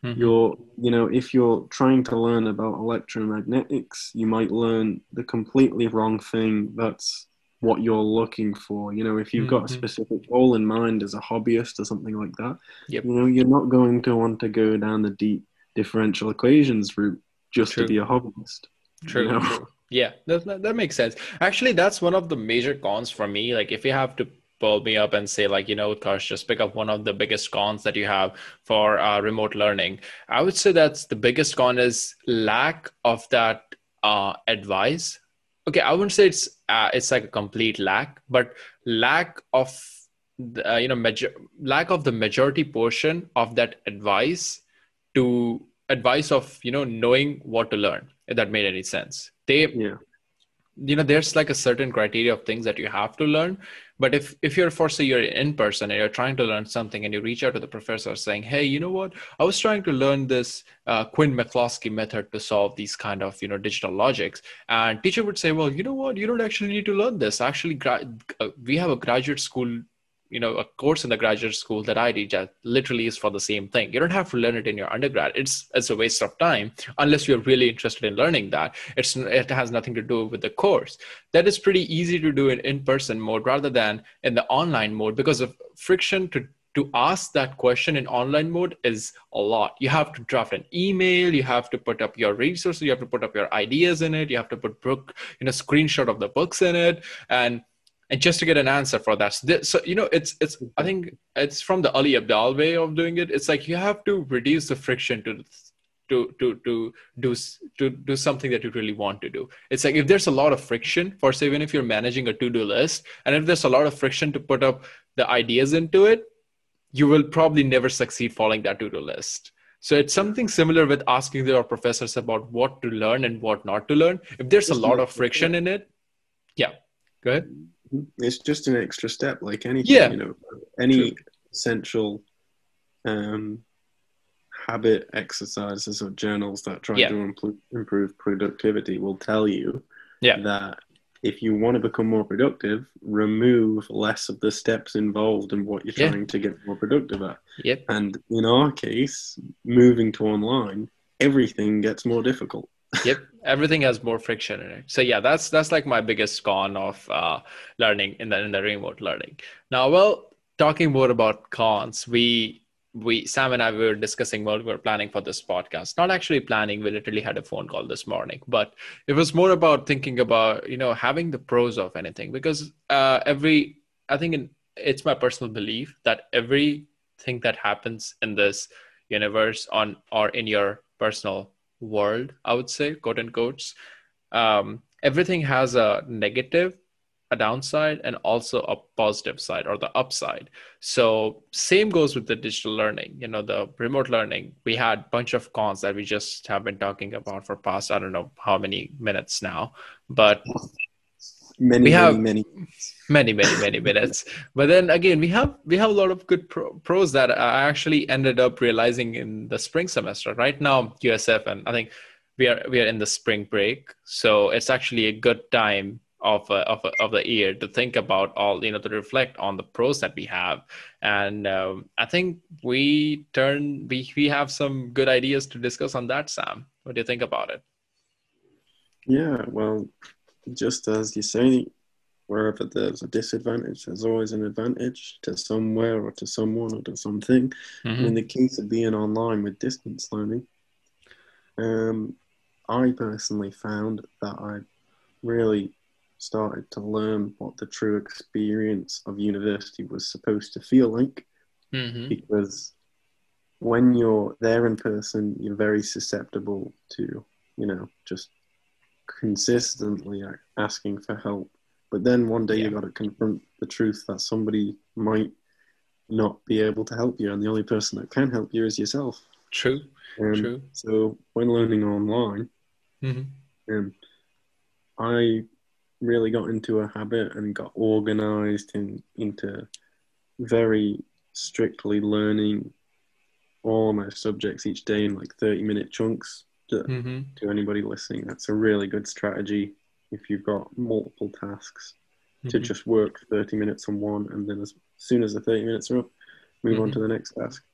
Mm-hmm. You're, you know, if you're trying to learn about electromagnetics, you might learn the completely wrong thing. That's what you're looking for. You know, if you've got mm-hmm. a specific goal in mind as a hobbyist or something like that, yep. you know, you're not going to want to go down the deep differential equations route just True. to be a hobbyist. True. You know? True. Yeah, that, that makes sense. Actually, that's one of the major cons for me. Like, if you have to pull me up and say like you know Utkarsh, just pick up one of the biggest cons that you have for uh, remote learning i would say that's the biggest con is lack of that uh, advice okay i wouldn't say it's uh, it's like a complete lack but lack of the, uh, you know major lack of the majority portion of that advice to advice of you know knowing what to learn if that made any sense. They yeah. you know there's like a certain criteria of things that you have to learn but if if you're for say you're in person and you're trying to learn something and you reach out to the professor saying hey you know what? I was trying to learn this uh, quinn McCluskey method to solve these kind of you know digital logics. And teacher would say well you know what? You don't actually need to learn this. Actually gra- uh, we have a graduate school you know a course in the graduate school that i teach that literally is for the same thing you don't have to learn it in your undergrad it's it's a waste of time unless you're really interested in learning that it's it has nothing to do with the course that is pretty easy to do in in-person mode rather than in the online mode because of friction to to ask that question in online mode is a lot. You have to draft an email, you have to put up your resources, you have to put up your ideas in it, you have to put book, you know, screenshot of the books in it. And and just to get an answer for that. So, this, so, you know, it's it's I think it's from the Ali Abdaal way of doing it. It's like you have to reduce the friction to to to to do to do something that you really want to do. It's like if there's a lot of friction for say even if you're managing a to-do list, and if there's a lot of friction to put up the ideas into it, you will probably never succeed following that to-do list. So it's something similar with asking your professors about what to learn and what not to learn. If there's a lot of friction in it, yeah, go ahead. It's just an extra step, like anything. Yeah. You know, any True. essential um, habit exercises or journals that try yeah. to improve productivity will tell you yeah. that if you want to become more productive, remove less of the steps involved in what you're yeah. trying to get more productive at. Yep. And in our case, moving to online, everything gets more difficult yep. Everything has more friction in it. So yeah that's that's like my biggest con of uh, learning in the in the remote learning. Now well talking more about cons we we sam and i were discussing while we were planning for this podcast not actually planning we literally had a phone call this morning but it was more about thinking about you know having the pros of anything because uh, every i think in, it's my personal belief that everything that happens in this universe on or in your personal world, I would say, quote unquote. Um, everything has a negative, a downside, and also a positive side or the upside. So same goes with the digital learning. You know, the remote learning. We had a bunch of cons that we just have been talking about for past I don't know how many minutes now, but many, we have many, many, many, many many minutes. But then again, we have we have a lot of good pro- pros that I actually ended up realizing in the spring semester. Right now, USF, and I think we are we are in the spring break, so it's actually a good time of a, of of the year to think about all you know to reflect on the pros that we have and um, i think we turn we we have some good ideas to discuss on that sam what do you think about it yeah well just as you say, wherever there's a disadvantage, there's always an advantage to somewhere or to someone or to something. Mm-hmm. in the case of being online with distance learning, um, I personally found that I really started to learn what the true experience of university was supposed to feel like mm-hmm. because when you're there in person, you're very susceptible to, you know, just consistently asking for help. But then one day yeah. you got to confront the truth that somebody might not be able to help you, and the only person that can help you is yourself. True. Um, True. So when learning online, mm-hmm. um, I really got into a habit and got organized in, into very strictly learning all my subjects each day in like 30 minute chunks to, mm-hmm. to anybody listening. That's a really good strategy if you've got multiple tasks to Mhm. just work 30 minutes on one and then as soon as the 30 minutes are up, move on Mhm. to the next task.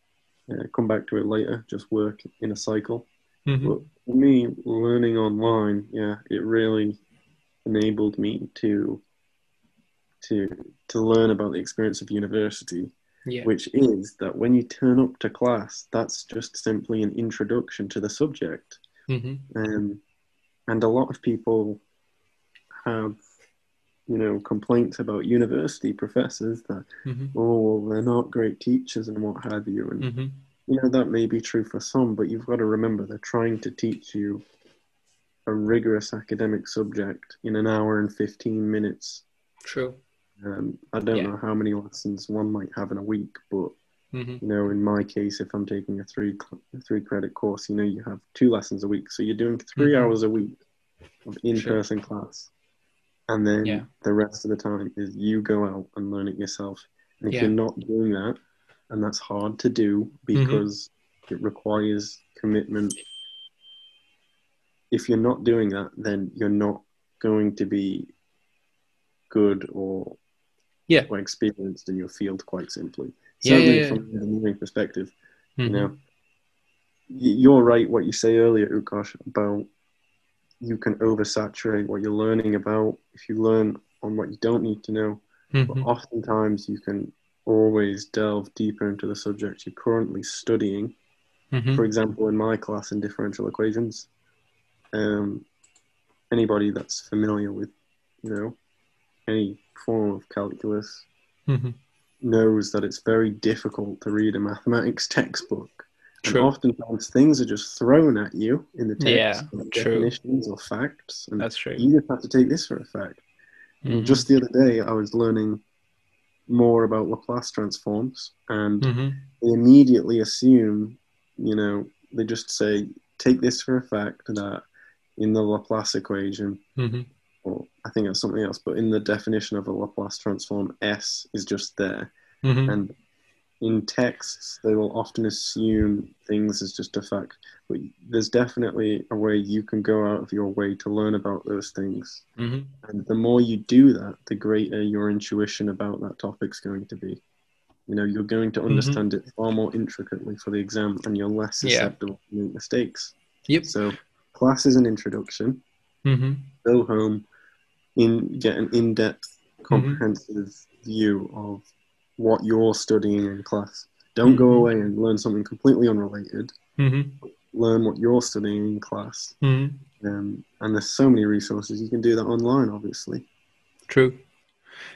Uh, come back to it later, just work in a cycle. Mhm. But for me, learning online, yeah, it really enabled me to to to learn about the experience of university, yeah which is that when you turn up to class, that's just simply an introduction to the subject. Mhm. Um, and a lot of people have, you know, complaints about university professors that, Mhm. oh, they're not great teachers and what have you. And, Mhm. you know, that may be true for some, but you've got to remember they're trying to teach you a rigorous academic subject in an hour and 15 minutes. true Um, I don't Yeah. know how many lessons one might have in a week, but Mhm. you know, in my case, if I'm taking a three a three credit course, you know, you have two lessons a week, so you're doing 3 Mhm. hours a week of in person class, and then Yeah. the rest of the time is you go out and learn it yourself. And if Yeah. you're not doing that, and that's hard to do because it requires commitment. If you're not doing that, then you're not going to be good or Yeah. or experienced in your field, quite simply. Yeah, Certainly yeah. from an engineering perspective, Mhm. you know, you're right. What you say earlier, Utkarsh, about you can oversaturate what you're learning about if you learn on what you don't need to know. But Mhm. oftentimes, you can always delve deeper into the subject you're currently studying. Mhm. For example, in my class in differential equations, um, anybody that's familiar with, you know, any form of calculus Mhm. knows that it's very difficult to read a mathematics textbook. True. And oftentimes things are just thrown at you in the text, Yeah, definitions or facts, and That's true. you just have to take this for a fact. Mhm. just the other day, I was learning more about Laplace transforms, and Mhm. they immediately assume, you know, they just say, take this for a fact that in the Laplace equation, Mhm. or I think it's something else, but in the definition of a Laplace transform, S is just there. Mhm. And in texts, they will often assume things as just a fact. But there's definitely a way you can go out of your way to learn about those things. Mhm. And the more you do that, the greater your intuition about that topic's going to be. You know, you're going to understand it far more intricately for the exam and you're less Mm-hmm. Yeah. susceptible to make mistakes. Yep. So, class is an introduction. Mhm. Go home, in get an in-depth, Mm-hmm. comprehensive view of what you're studying in class. Don't go Mhm. away and learn something completely unrelated. Mhm. Learn what you're studying in class. Mhm. Um, and there's so many resources. You can do that online, obviously. True.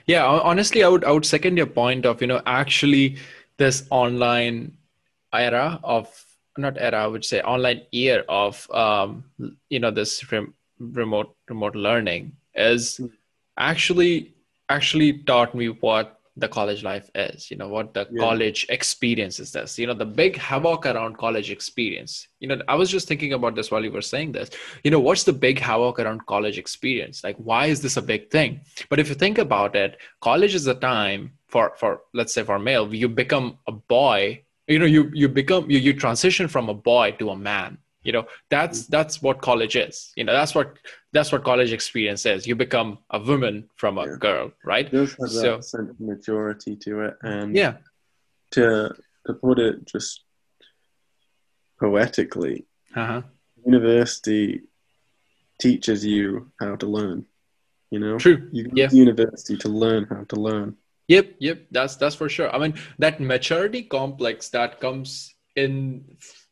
Yeah, honestly, I would I would second your point of you know actually this online era of not era I would say online year of um, you know this rem- remote remote learning is actually actually taught me what the college life is you know what the Yeah. college experience is this. You know the big havoc around college experience. You know i was just thinking about this while you were saying this. You know what's the big havoc around college experience? Like why is this a big thing? But if you think about it college is a time for for let's say for male you become a boy you know you you become you, you transition from a boy to a man you know that's that's what college is you know that's what that's what college experience is you become a woman from a Yeah. girl right It does have So- that sense of maturity to it. And yeah to, to put it just poetically, uh-huh university teaches you how to learn. You know? true You go Yeah. to university to learn how to learn. Yep, yep, that's that's for sure. I mean, that maturity complex that comes in,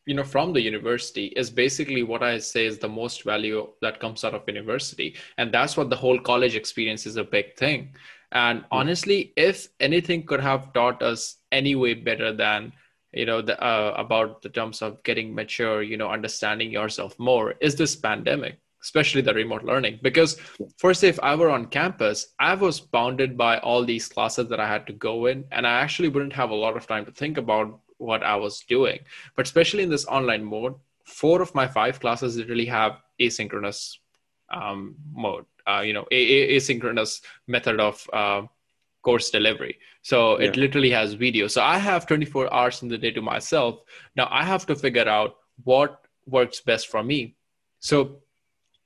you know, from the university is basically what I say is the most value that comes out of university, and that's what the whole college experience is a big thing. And honestly, if anything could have taught us any way better than you know the uh, about the terms of getting mature, you know, understanding yourself more, is this pandemic, especially the remote learning, because first if i were on campus i was bounded by all these classes that i had to go in and i actually wouldn't have a lot of time to think about what i was doing. But especially in this online mode four of my five classes literally have asynchronous um, mode uh, you know a- a- asynchronous method of uh, course delivery. So it literally has video. So i have 24 hours in the day to myself. Now i have to figure out what works best for me. So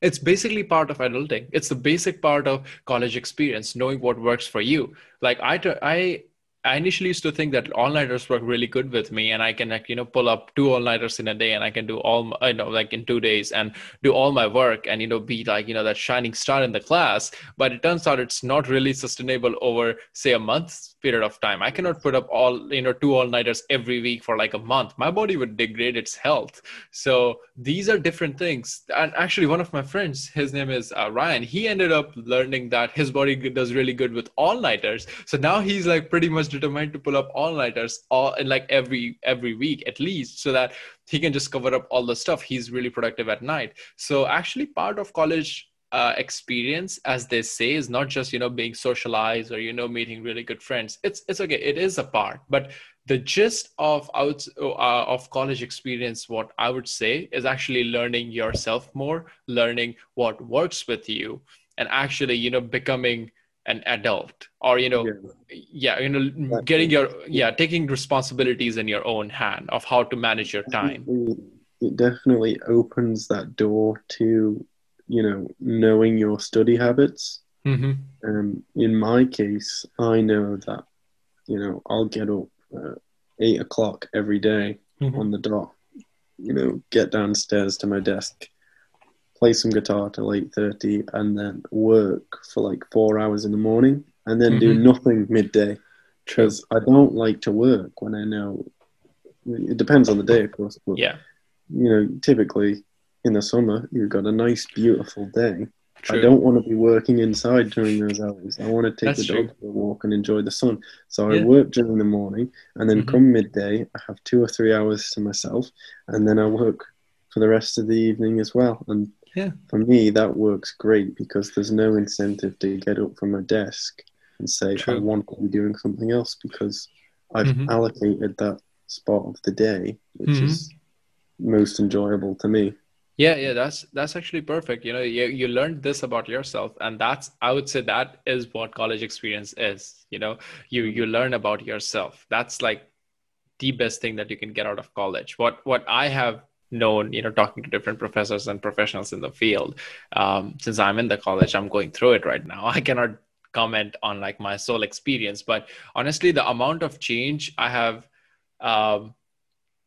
it's basically part of adulting it's the basic part of college experience knowing what works for you. Like i i I initially used to think that all-nighters work really good with me, and I can like you know pull up two all-nighters in a day, and I can do all my, you know like in two days and do all my work, and you know be like you know that shining star in the class. But it turns out it's not really sustainable over say a month period of time. I cannot put up all you know two all-nighters every week for like a month. My body would degrade its health. So these are different things. And actually, one of my friends, his name is uh, Ryan. He ended up learning that his body does really good with all-nighters. So now he's like pretty much determined to pull up all nighters all in like every every week at least so that he can just cover up all the stuff he's really productive at night so actually part of college uh, experience as they say is not just you know being socialized or you know meeting really good friends. It's it's okay. It is a part. But the gist of out uh, of college experience what i would say is actually learning yourself more learning what works with you and actually you know becoming an adult or you know yeah, yeah you know getting your yeah taking responsibilities in your own hand of how to manage your time. It definitely opens that door to you know knowing your study habits mm-hmm. um, in my case i know that you know i'll get up uh, eight o'clock every day mm-hmm. on the dot you know get downstairs to my desk play some guitar till 8.30 and then work for like four hours in the morning and then mm-hmm. do nothing midday because i don't like to work when i know it depends on the day of course but yeah you know typically in the summer you've got a nice beautiful day True. I don't want to be working inside during those hours. I want to take That's the dog true. for a walk and enjoy the sun. So I work during the morning, and then mm-hmm. come midday, I have two or three hours to myself, and then I work for the rest of the evening as well. And yeah. For me, that works great because there's no incentive to get up from my desk and say, True. I want to be doing something else because I've mm-hmm. allocated that spot of the day, which mm-hmm. is most enjoyable to me. Yeah, yeah, that's that's actually perfect. You know, you you learned this about yourself, and that's I would say that is what college experience is. You know, you you learn about yourself. That's like the best thing that you can get out of college. What what I have known you know talking to different professors and professionals in the field um, since i'm in the college i'm going through it right now i cannot comment on like my sole experience but honestly the amount of change i have um,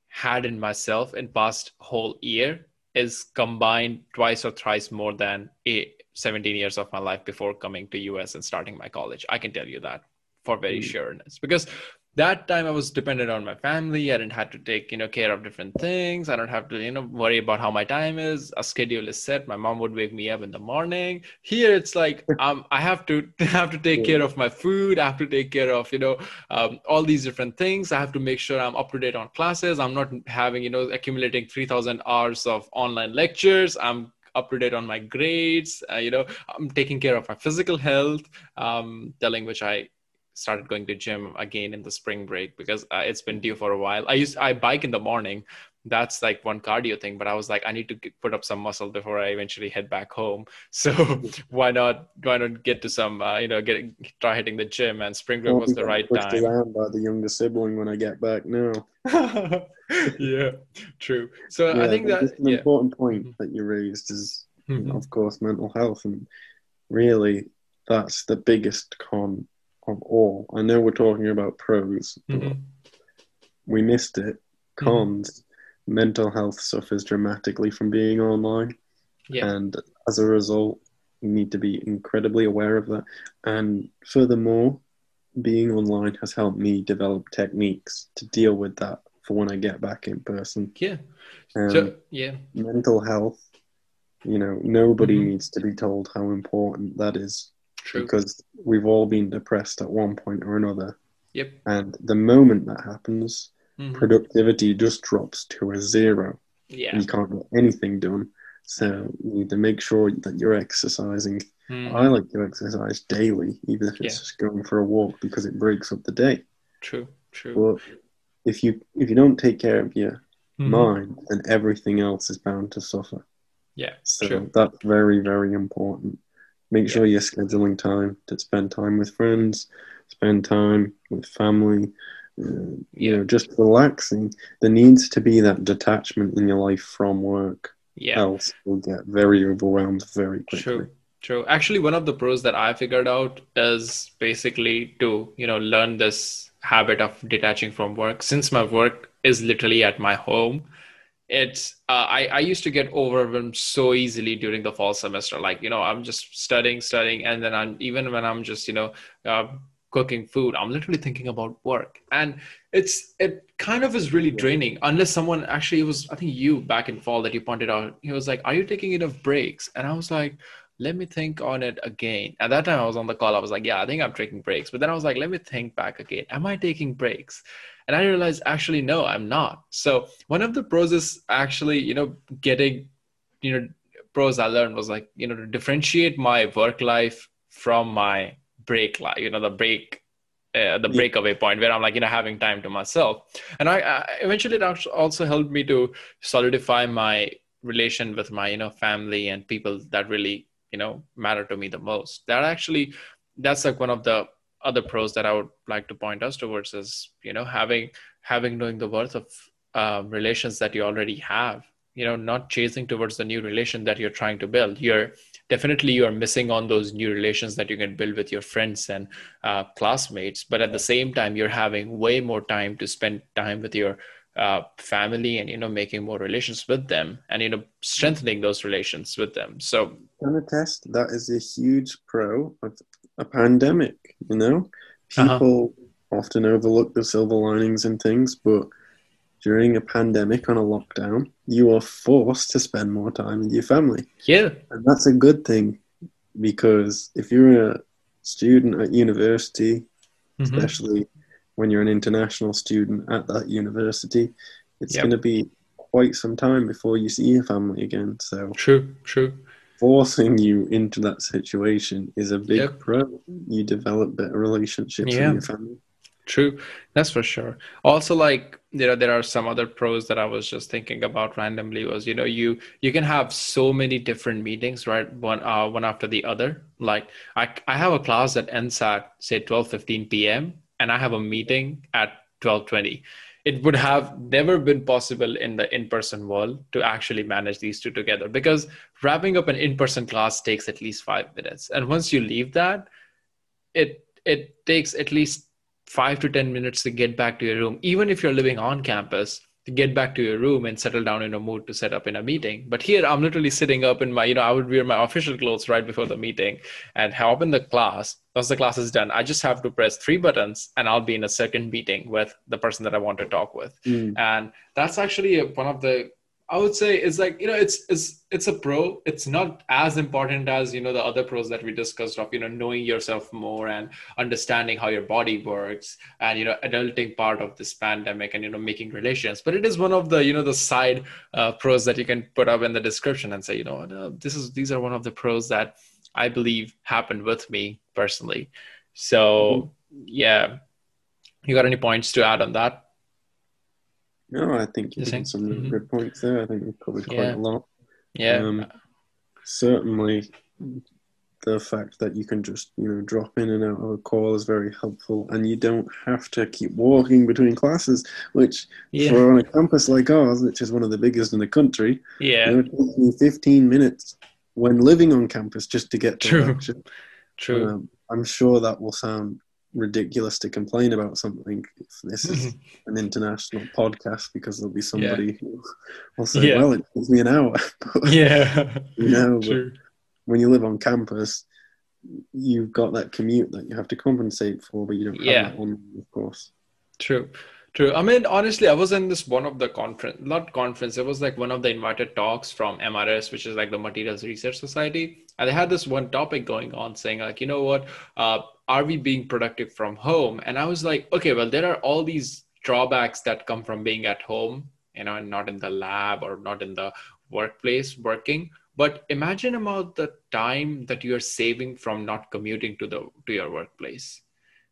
had in myself in past whole year is combined twice or thrice more than a 17 years of my life before coming to us and starting my college i can tell you that for very mm. sureness because that time I was dependent on my family. I didn't have to take, you know, care of different things. I don't have to, you know, worry about how my time is. A schedule is set. My mom would wake me up in the morning. Here it's like um, I have to have to take care of my food. I have to take care of, you know, um, all these different things. I have to make sure I'm up to date on classes. I'm not having, you know, accumulating 3,000 hours of online lectures. I'm up to date on my grades. Uh, you know, I'm taking care of my physical health, um, telling which I started going to gym again in the spring break because uh, it's been due for a while. I used I bike in the morning. That's like one cardio thing, but I was like, I need to get, put up some muscle before I eventually head back home. So why not why not get to some uh, you know get try hitting the gym and spring break was the right pushed time. around by the younger sibling when I get back now. yeah, true. So yeah, I think that an yeah. important point mm-hmm. that you raised is, mm-hmm. of course, mental health, and really that's the biggest con of all. I know we're talking about pros, mm-hmm. we missed it. Mm-hmm. Cons, mm-hmm. mental health suffers dramatically from being online. Yeah. And as a result, you need to be incredibly aware of that. And furthermore, being online has helped me develop techniques to deal with that for when I get back in person. Yeah. Um, so, yeah. Mental health, you know, nobody mm-hmm. needs to be told how important that is True. Because we've all been depressed at one point or another. Yep. And the moment that happens, mm-hmm. productivity just drops to a zero. Yeah. You can't get anything done. So you need to make sure that you're exercising. Mm-hmm. I like to exercise daily, even if it's yeah. just going for a walk because it breaks up the day. True, true. But if you if you don't take care of your mm-hmm. mind, then everything else is bound to suffer. Yeah. So true. that's very, very important. Make sure you're scheduling time to spend time with friends, spend time with family. Uh, you know, just relaxing. There needs to be that detachment in your life from work. Yeah. else you'll get very overwhelmed very quickly. True. True. Actually, one of the pros that I figured out is basically to, you know, learn this habit of detaching from work. Since my work is literally at my home, it's uh, I, I used to get overwhelmed so easily during the fall semester. Like, you know, I'm just studying, studying, and then I'm even when I'm just, you know, uh, cooking food, I'm literally thinking about work. And it's it kind of is really draining unless someone actually it was I think you back in fall that you pointed out. He was like, Are you taking enough breaks? And I was like, let me think on it again. At that time, I was on the call. I was like, yeah, I think I'm taking breaks. But then I was like, let me think back again. Am I taking breaks? And I realized, actually, no, I'm not. So one of the pros is actually, you know, getting, you know, pros I learned was like, you know, to differentiate my work life from my break life, you know, the break uh, the breakaway point where I'm like, you know, having time to myself. And I, I eventually it also helped me to solidify my relation with my, you know, family and people that really you know matter to me the most that actually that's like one of the other pros that i would like to point us towards is you know having having knowing the worth of uh, relations that you already have you know not chasing towards the new relation that you're trying to build. You're definitely you are missing on those new relations that you can build with your friends and uh, classmates but at the same time you're having way more time to spend time with your uh, family and you know making more relations with them and you know strengthening those relations with them. So can attest that is a huge pro of a pandemic you know Uh-huh. people often overlook the silver linings and things but during a pandemic on a lockdown you are forced to spend more time with your family yeah and that's a good thing because if you're a student at university Mhm. especially when you're an international student at that university, it's Yep. going to be quite some time before you see your family again. So true true forcing you into that situation is a big Yep. pro. You develop better relationships Yeah. with your family. True, that's for sure. Also, like you know, there are some other pros that I was just thinking about randomly. Was you know, you you can have so many different meetings, right? One uh, one after the other. Like I I have a class that ends at say twelve fifteen p.m. and I have a meeting at twelve twenty. It would have never been possible in the in-person world to actually manage these two together because wrapping up an in-person class takes at least five minutes, and once you leave that, it it takes at least five to ten minutes to get back to your room even if you're living on campus get back to your room and settle down in a mood to set up in a meeting. But here i'm literally sitting up in my you know i would wear my official clothes right before the meeting and hop in the class. Once the class is done i just have to press three buttons and i'll be in a second meeting with the person that i want to talk with. Mm. and that's actually a- one of the i would say it's like you know it's it's it's a pro. It's not as important as you know the other pros that we discussed of you know knowing yourself more and understanding how your body works and you know adulting part of this pandemic and you know making relations. But it is one of the you know the side uh, pros that you can put up in the description and say you know this is these are one of the pros that i believe happened with me personally. So yeah. You got any points to add on that No, I think You think? made some Mhm. good points there. I think we've covered quite Yeah. a lot. yeah Um, certainly the fact that you can just you know drop in and out of a call is very helpful and you don't have to keep walking between classes which yeah for on a campus like ours which is one of the biggest in the country yeah you know, it takes me 15 minutes when living on campus just to get to True. a lecture. true Um, i'm sure that will sound ridiculous to complain about something if this is an international podcast because there'll be somebody who will say Yeah. well it takes me an hour But, yeah you know, when you live on campus, you've got that commute that you have to compensate for, but you don't have Yeah. that one, of course. True, true. I mean, honestly, I was in this one of the conference, not conference. It was like one of the invited talks from MRS, which is like the Materials Research Society, and they had this one topic going on, saying like, you know what, uh, are we being productive from home? And I was like, okay, well, there are all these drawbacks that come from being at home, you know, and not in the lab or not in the workplace working. But imagine about the time that you're saving from not commuting to the to your workplace.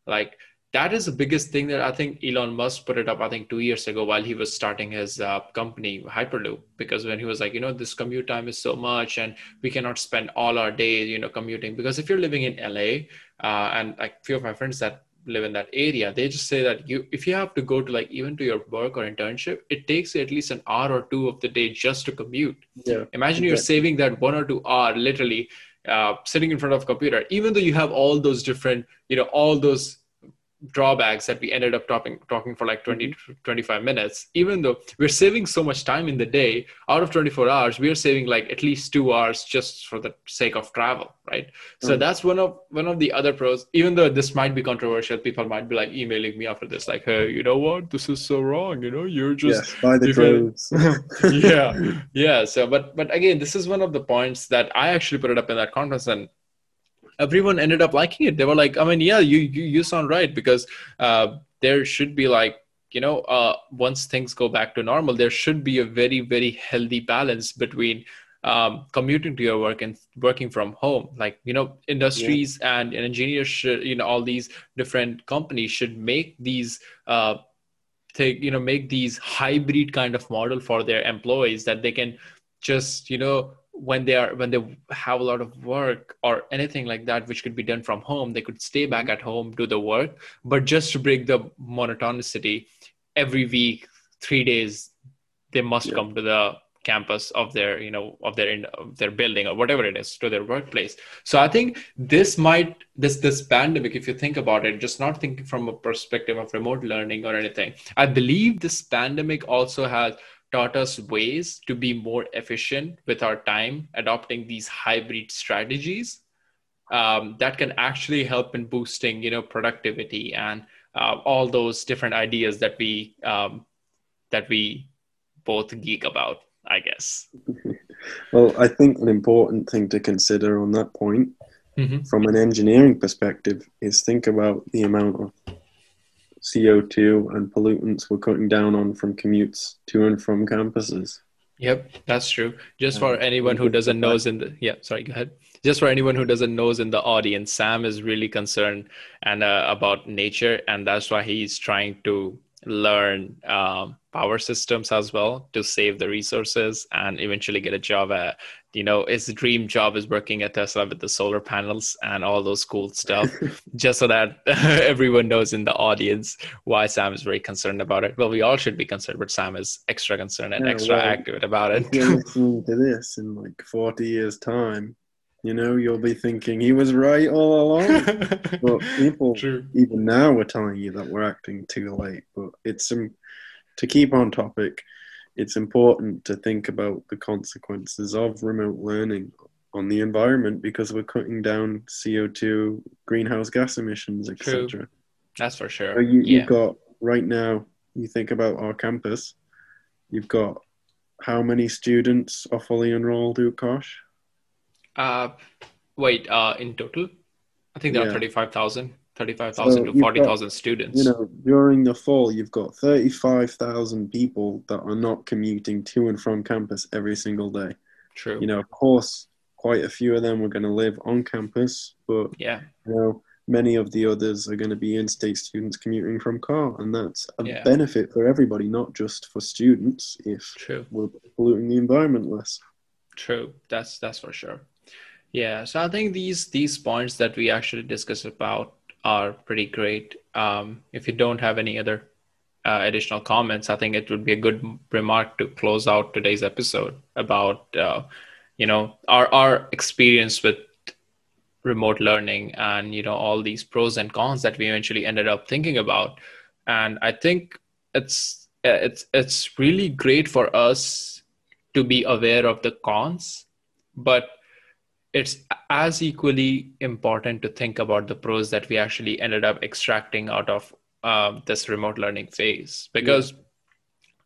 Like that is the biggest thing that I think Elon Musk put it up, I think two years ago while he was starting his uh, company, Hyperloop, because when he was like, you know, this commute time is so much and we cannot spend all our day, you know, commuting. Because if you're living in LA, uh, and like few of my friends that live in that area they just say that you if you have to go to like even to your work or internship it takes you at least an hour or two of the day just to commute Yeah. imagine you're saving that one or two hour literally uh, sitting in front of a computer even though you have all those different you know all those drawbacks that we ended up talking talking for like 20 to 25 minutes. Even though we're saving so much time in the day out of 24 hours we are saving like at least two hours just for the sake of travel right? So Mm. that's one of one of the other pros. Even though this might be controversial people might be like emailing me after this like hey you know what? This is so wrong you know? You're just by the yeah yeah so but but again this is one of the points that i actually put it up in that conference and everyone ended up liking it. They were like i mean yeah you you, you sound right because uh, there should be like you know uh, once things go back to normal there should be a very very healthy balance between um, commuting to your work and working from home. Like you know industries and, and engineers should you know all these different companies should make these uh, take you know make these hybrid kind of model for their employees that they can just you know when they are when they have a lot of work or anything like that which could be done from home they could stay back mm-hmm. at home do the work. But just to break the monotonicity every week three days they must Yeah. come to the campus of their you know of their in, of their building or whatever it is to their workplace. So i think this might this this pandemic if you think about it just not thinking from a perspective of remote learning or anything i believe this pandemic also has taught us ways to be more efficient with our time adopting these hybrid strategies um, that can actually help in boosting you know productivity and uh, all those different ideas that we um, that we both geek about i guess Well, I think an important thing to consider on that point, Mhm. from an engineering perspective, is think about the amount of CO2 and pollutants we're cutting down on from commutes to and from campuses. Yep, that's true. Just for anyone who doesn't the knows in the yeah, sorry, go ahead. Just for anyone who doesn't knows in the audience, Sam is really concerned and uh, about nature, and that's why he's trying to learn um, power systems as well to save the resources and eventually get a job at. You know, his dream job is working at Tesla with the solar panels and all those cool stuff. just so that everyone knows in the audience why Sam is very concerned about it. Well, we all should be concerned, but Sam is extra concerned and Yeah, extra well, active about it. To this in like 40 years' time, you know, you'll be thinking he was right all along. But people, True. even now, are telling you that we're acting too late. But it's um, to keep on topic, it's important to think about the consequences of remote learning on the environment because we're cutting down CO2, greenhouse gas emissions, etc. That's for sure. So you, yeah. You've got right now. You think about our campus. You've got how many students are fully enrolled, Utkarsh? Uh, wait, uh, in total, I think there are Yeah. 35,000, 35,000 So to 40,000 students. You know, during the fall, you've got 35,000 people that are not commuting to and from campus every single day. True. You know, of course, quite a few of them are going to live on campus, but yeah. you know, many of the others are going to be in-state students commuting from car, and that's a Yeah. benefit for everybody, not just for students. If True. we're polluting the environment less. True. That's that's for sure. Yeah. So I think these these points that we actually discussed about are pretty great. Um, if you don't have any other uh, additional comments, I think it would be a good remark to close out today's episode about uh, you know our our experience with remote learning and you know all these pros and cons that we eventually ended up thinking about. And I think it's it's it's really great for us to be aware of the cons, but it's as equally important to think about the pros that we actually ended up extracting out of um, this remote learning phase because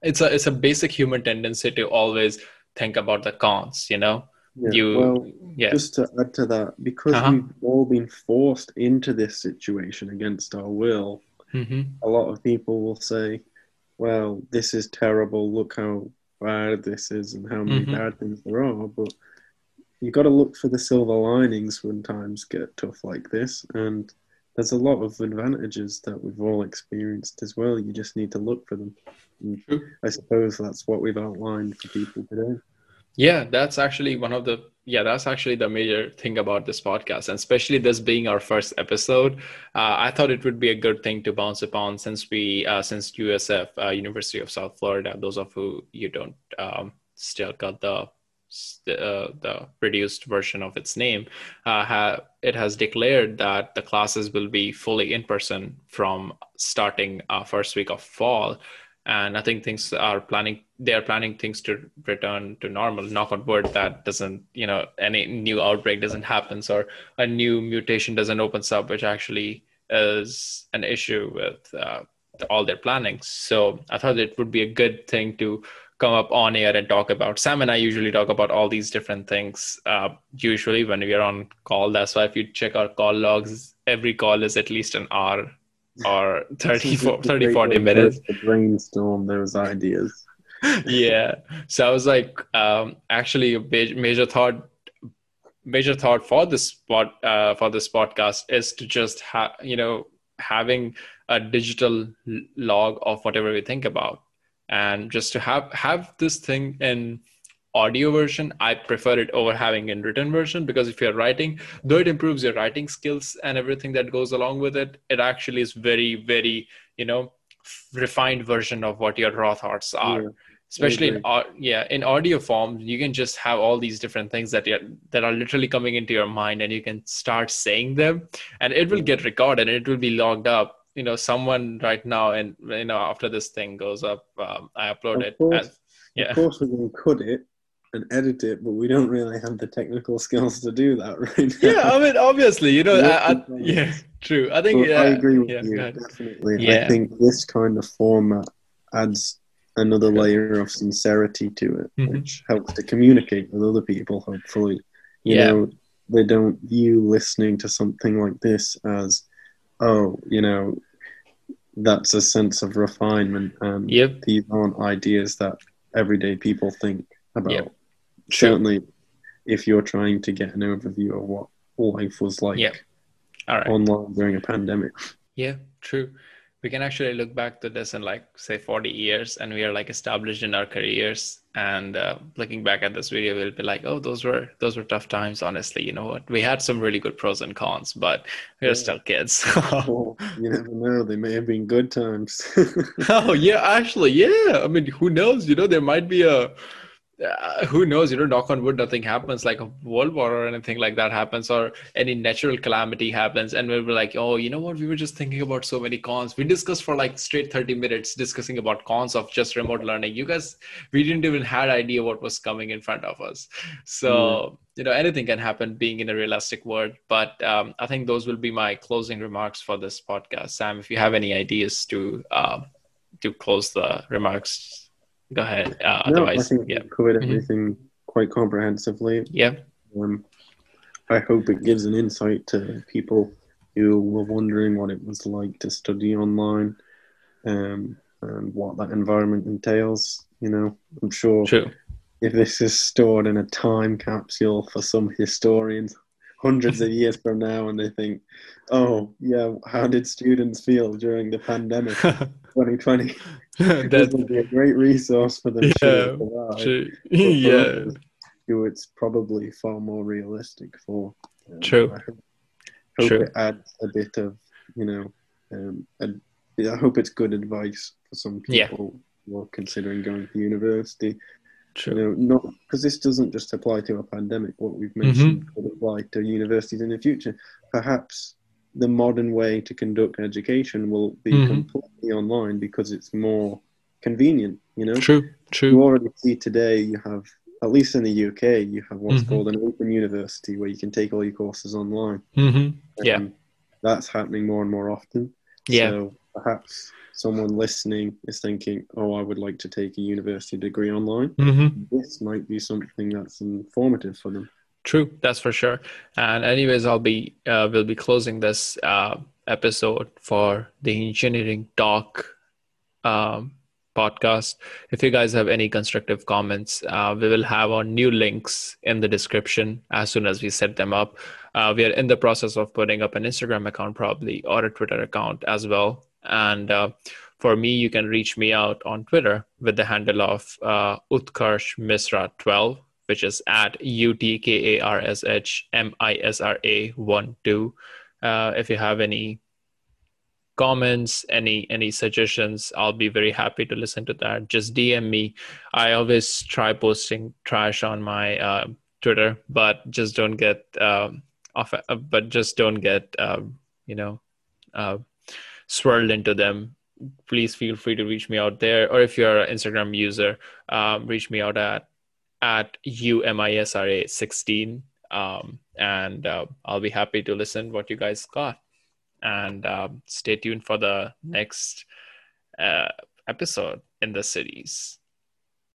it's a it's a basic human tendency to always think about the cons you know Yeah. you well, yeah just to add to that, because Uh-huh. we've all been forced into this situation against our will, hmm a lot of people will say, well, this is terrible. Look how bad this is and how many Mhm. bad things there are. But you got to look for the silver linings when times get tough like this. And there's a lot of advantages that we've all experienced as well. You just need to look for them. And I suppose that's what we've outlined for people today. yeah that's actually one of the yeah, that's actually the major thing about this podcast, and especially this being our first episode. Uh, I thought it would be a good thing to bounce upon since we, uh, since USF, uh, University of South Florida, those of who you don't um, still got the uh, the reduced version of its name, uh, ha- it has declared that the classes will be fully in person from starting uh, first week of fall and I think things are planning. They are planning things to return to normal. Knock on wood, that doesn't, you know, any new outbreak doesn't happen, or a new mutation doesn't open up, which actually is an issue with uh, all their planning. So I thought it would be a good thing to come up on air and talk about. Sam and I usually talk about all these different things. Uh, usually when we are on call, that's why if you check our call logs, every call is at least an hour or 30, 30 40 minutes. To brainstorm those ideas. yeah. So I was like, um, actually, a major thought, major thought for this spot uh, for this podcast is to just have you know having a digital log of whatever we think about, and just to have have this thing in audio version i prefer it over having in written version because if you're writing though it improves your writing skills and everything that goes along with it it actually is very very you know refined version of what your raw thoughts are. Yeah, especially in yeah in audio form you can just have all these different things that that are literally coming into your mind and you can start saying them and it will get recorded and it will be logged up you know someone right now and you know after this thing goes up um, i upload of it course, and, yeah. of course we can cut it and edit it, but we don't really have the technical skills to do that right now. Yeah, I mean, obviously, you know, I, I, yeah, true. I think yeah, I agree with yeah, you definitely. Yeah. I think this kind of format adds another layer of sincerity to it, mm-hmm. which helps to communicate with other people. Hopefully, you yeah. know, they don't view listening to something like this as, oh, you know, that's a sense of refinement, and yep. these aren't ideas that everyday people think about. Yep. Certainly, if you're trying to get an overview of what life was like yep. All right. online during a pandemic. Yeah, true. We can actually look back to this in like say 40 years, and we are like established in our careers. And uh, looking back at this video, we'll be like, "Oh, those were those were tough times." Honestly, you know what? We had some really good pros and cons, but we are yeah. still kids. well, you never know; they may have been good times. oh yeah, actually, yeah. I mean, who knows? You know, there might be a uh, who knows? You know knock on wood nothing happens like a world war or anything like that happens or any natural calamity happens. And we'll be like oh you know what? We were just thinking about so many cons. We discussed for like straight 30 minutes discussing about cons of just remote learning. You guys we didn't even had idea what was coming in front of us. So mm. you know anything can happen being in a realistic world. But um, i think those will be my closing remarks for this podcast. Sam if you have any ideas to uh, to close the remarks go ahead. Uh, no, otherwise, I think yeah. covered mm-hmm. everything mm-hmm. quite comprehensively. Yeah. Um, I hope it gives an insight to people who were wondering what it was like to study online um, and what that environment entails. You know, I'm sure True. if this is stored in a time capsule for some historians hundreds of years from now and they think, oh, yeah, how did students feel during the pandemic 2020? that would be a great resource for them yeah, to yeah. Who it's probably far more realistic for. Um, True. I hope, hope True. it adds a bit of, you know, um, a, I hope it's good advice for some people yeah. who are considering going to university True. You know, not because this doesn't just apply to a pandemic. What we've mentioned mm-hmm. could apply to universities in the future. Perhaps the modern way to conduct education will be mm-hmm. completely online because it's more convenient. You know, true, true. You already see today. You have at least in the UK, you have what's mm-hmm. called an open university where you can take all your courses online. Mm-hmm. Yeah, that's happening more and more often. Yeah, so perhaps someone listening is thinking, "Oh, I would like to take a university degree online," mm-hmm. this might be something that's informative for them. True, that's for sure. And anyways, I'll be uh, we'll be closing this uh, episode for the engineering talk um, podcast. If you guys have any constructive comments, uh, we will have our new links in the description as soon as we set them up. Uh, we are in the process of putting up an Instagram account, probably, or a Twitter account as well. And uh, for me, you can reach me out on Twitter with the handle of uh, Utkarsh Misra 12. which is at U T K A R S H M I S R A 1 2. Uh, if you have any comments any any suggestions i'll be very happy to listen to that just dm me i always try posting trash on my uh, twitter but just don't get um, off but just don't get um, you know uh, swirled into them please feel free to reach me out there. Or if you're an instagram user um, reach me out at at umisra 16 um, and uh, i'll be happy to listen what you guys got. And um, stay tuned for the next uh, episode in the series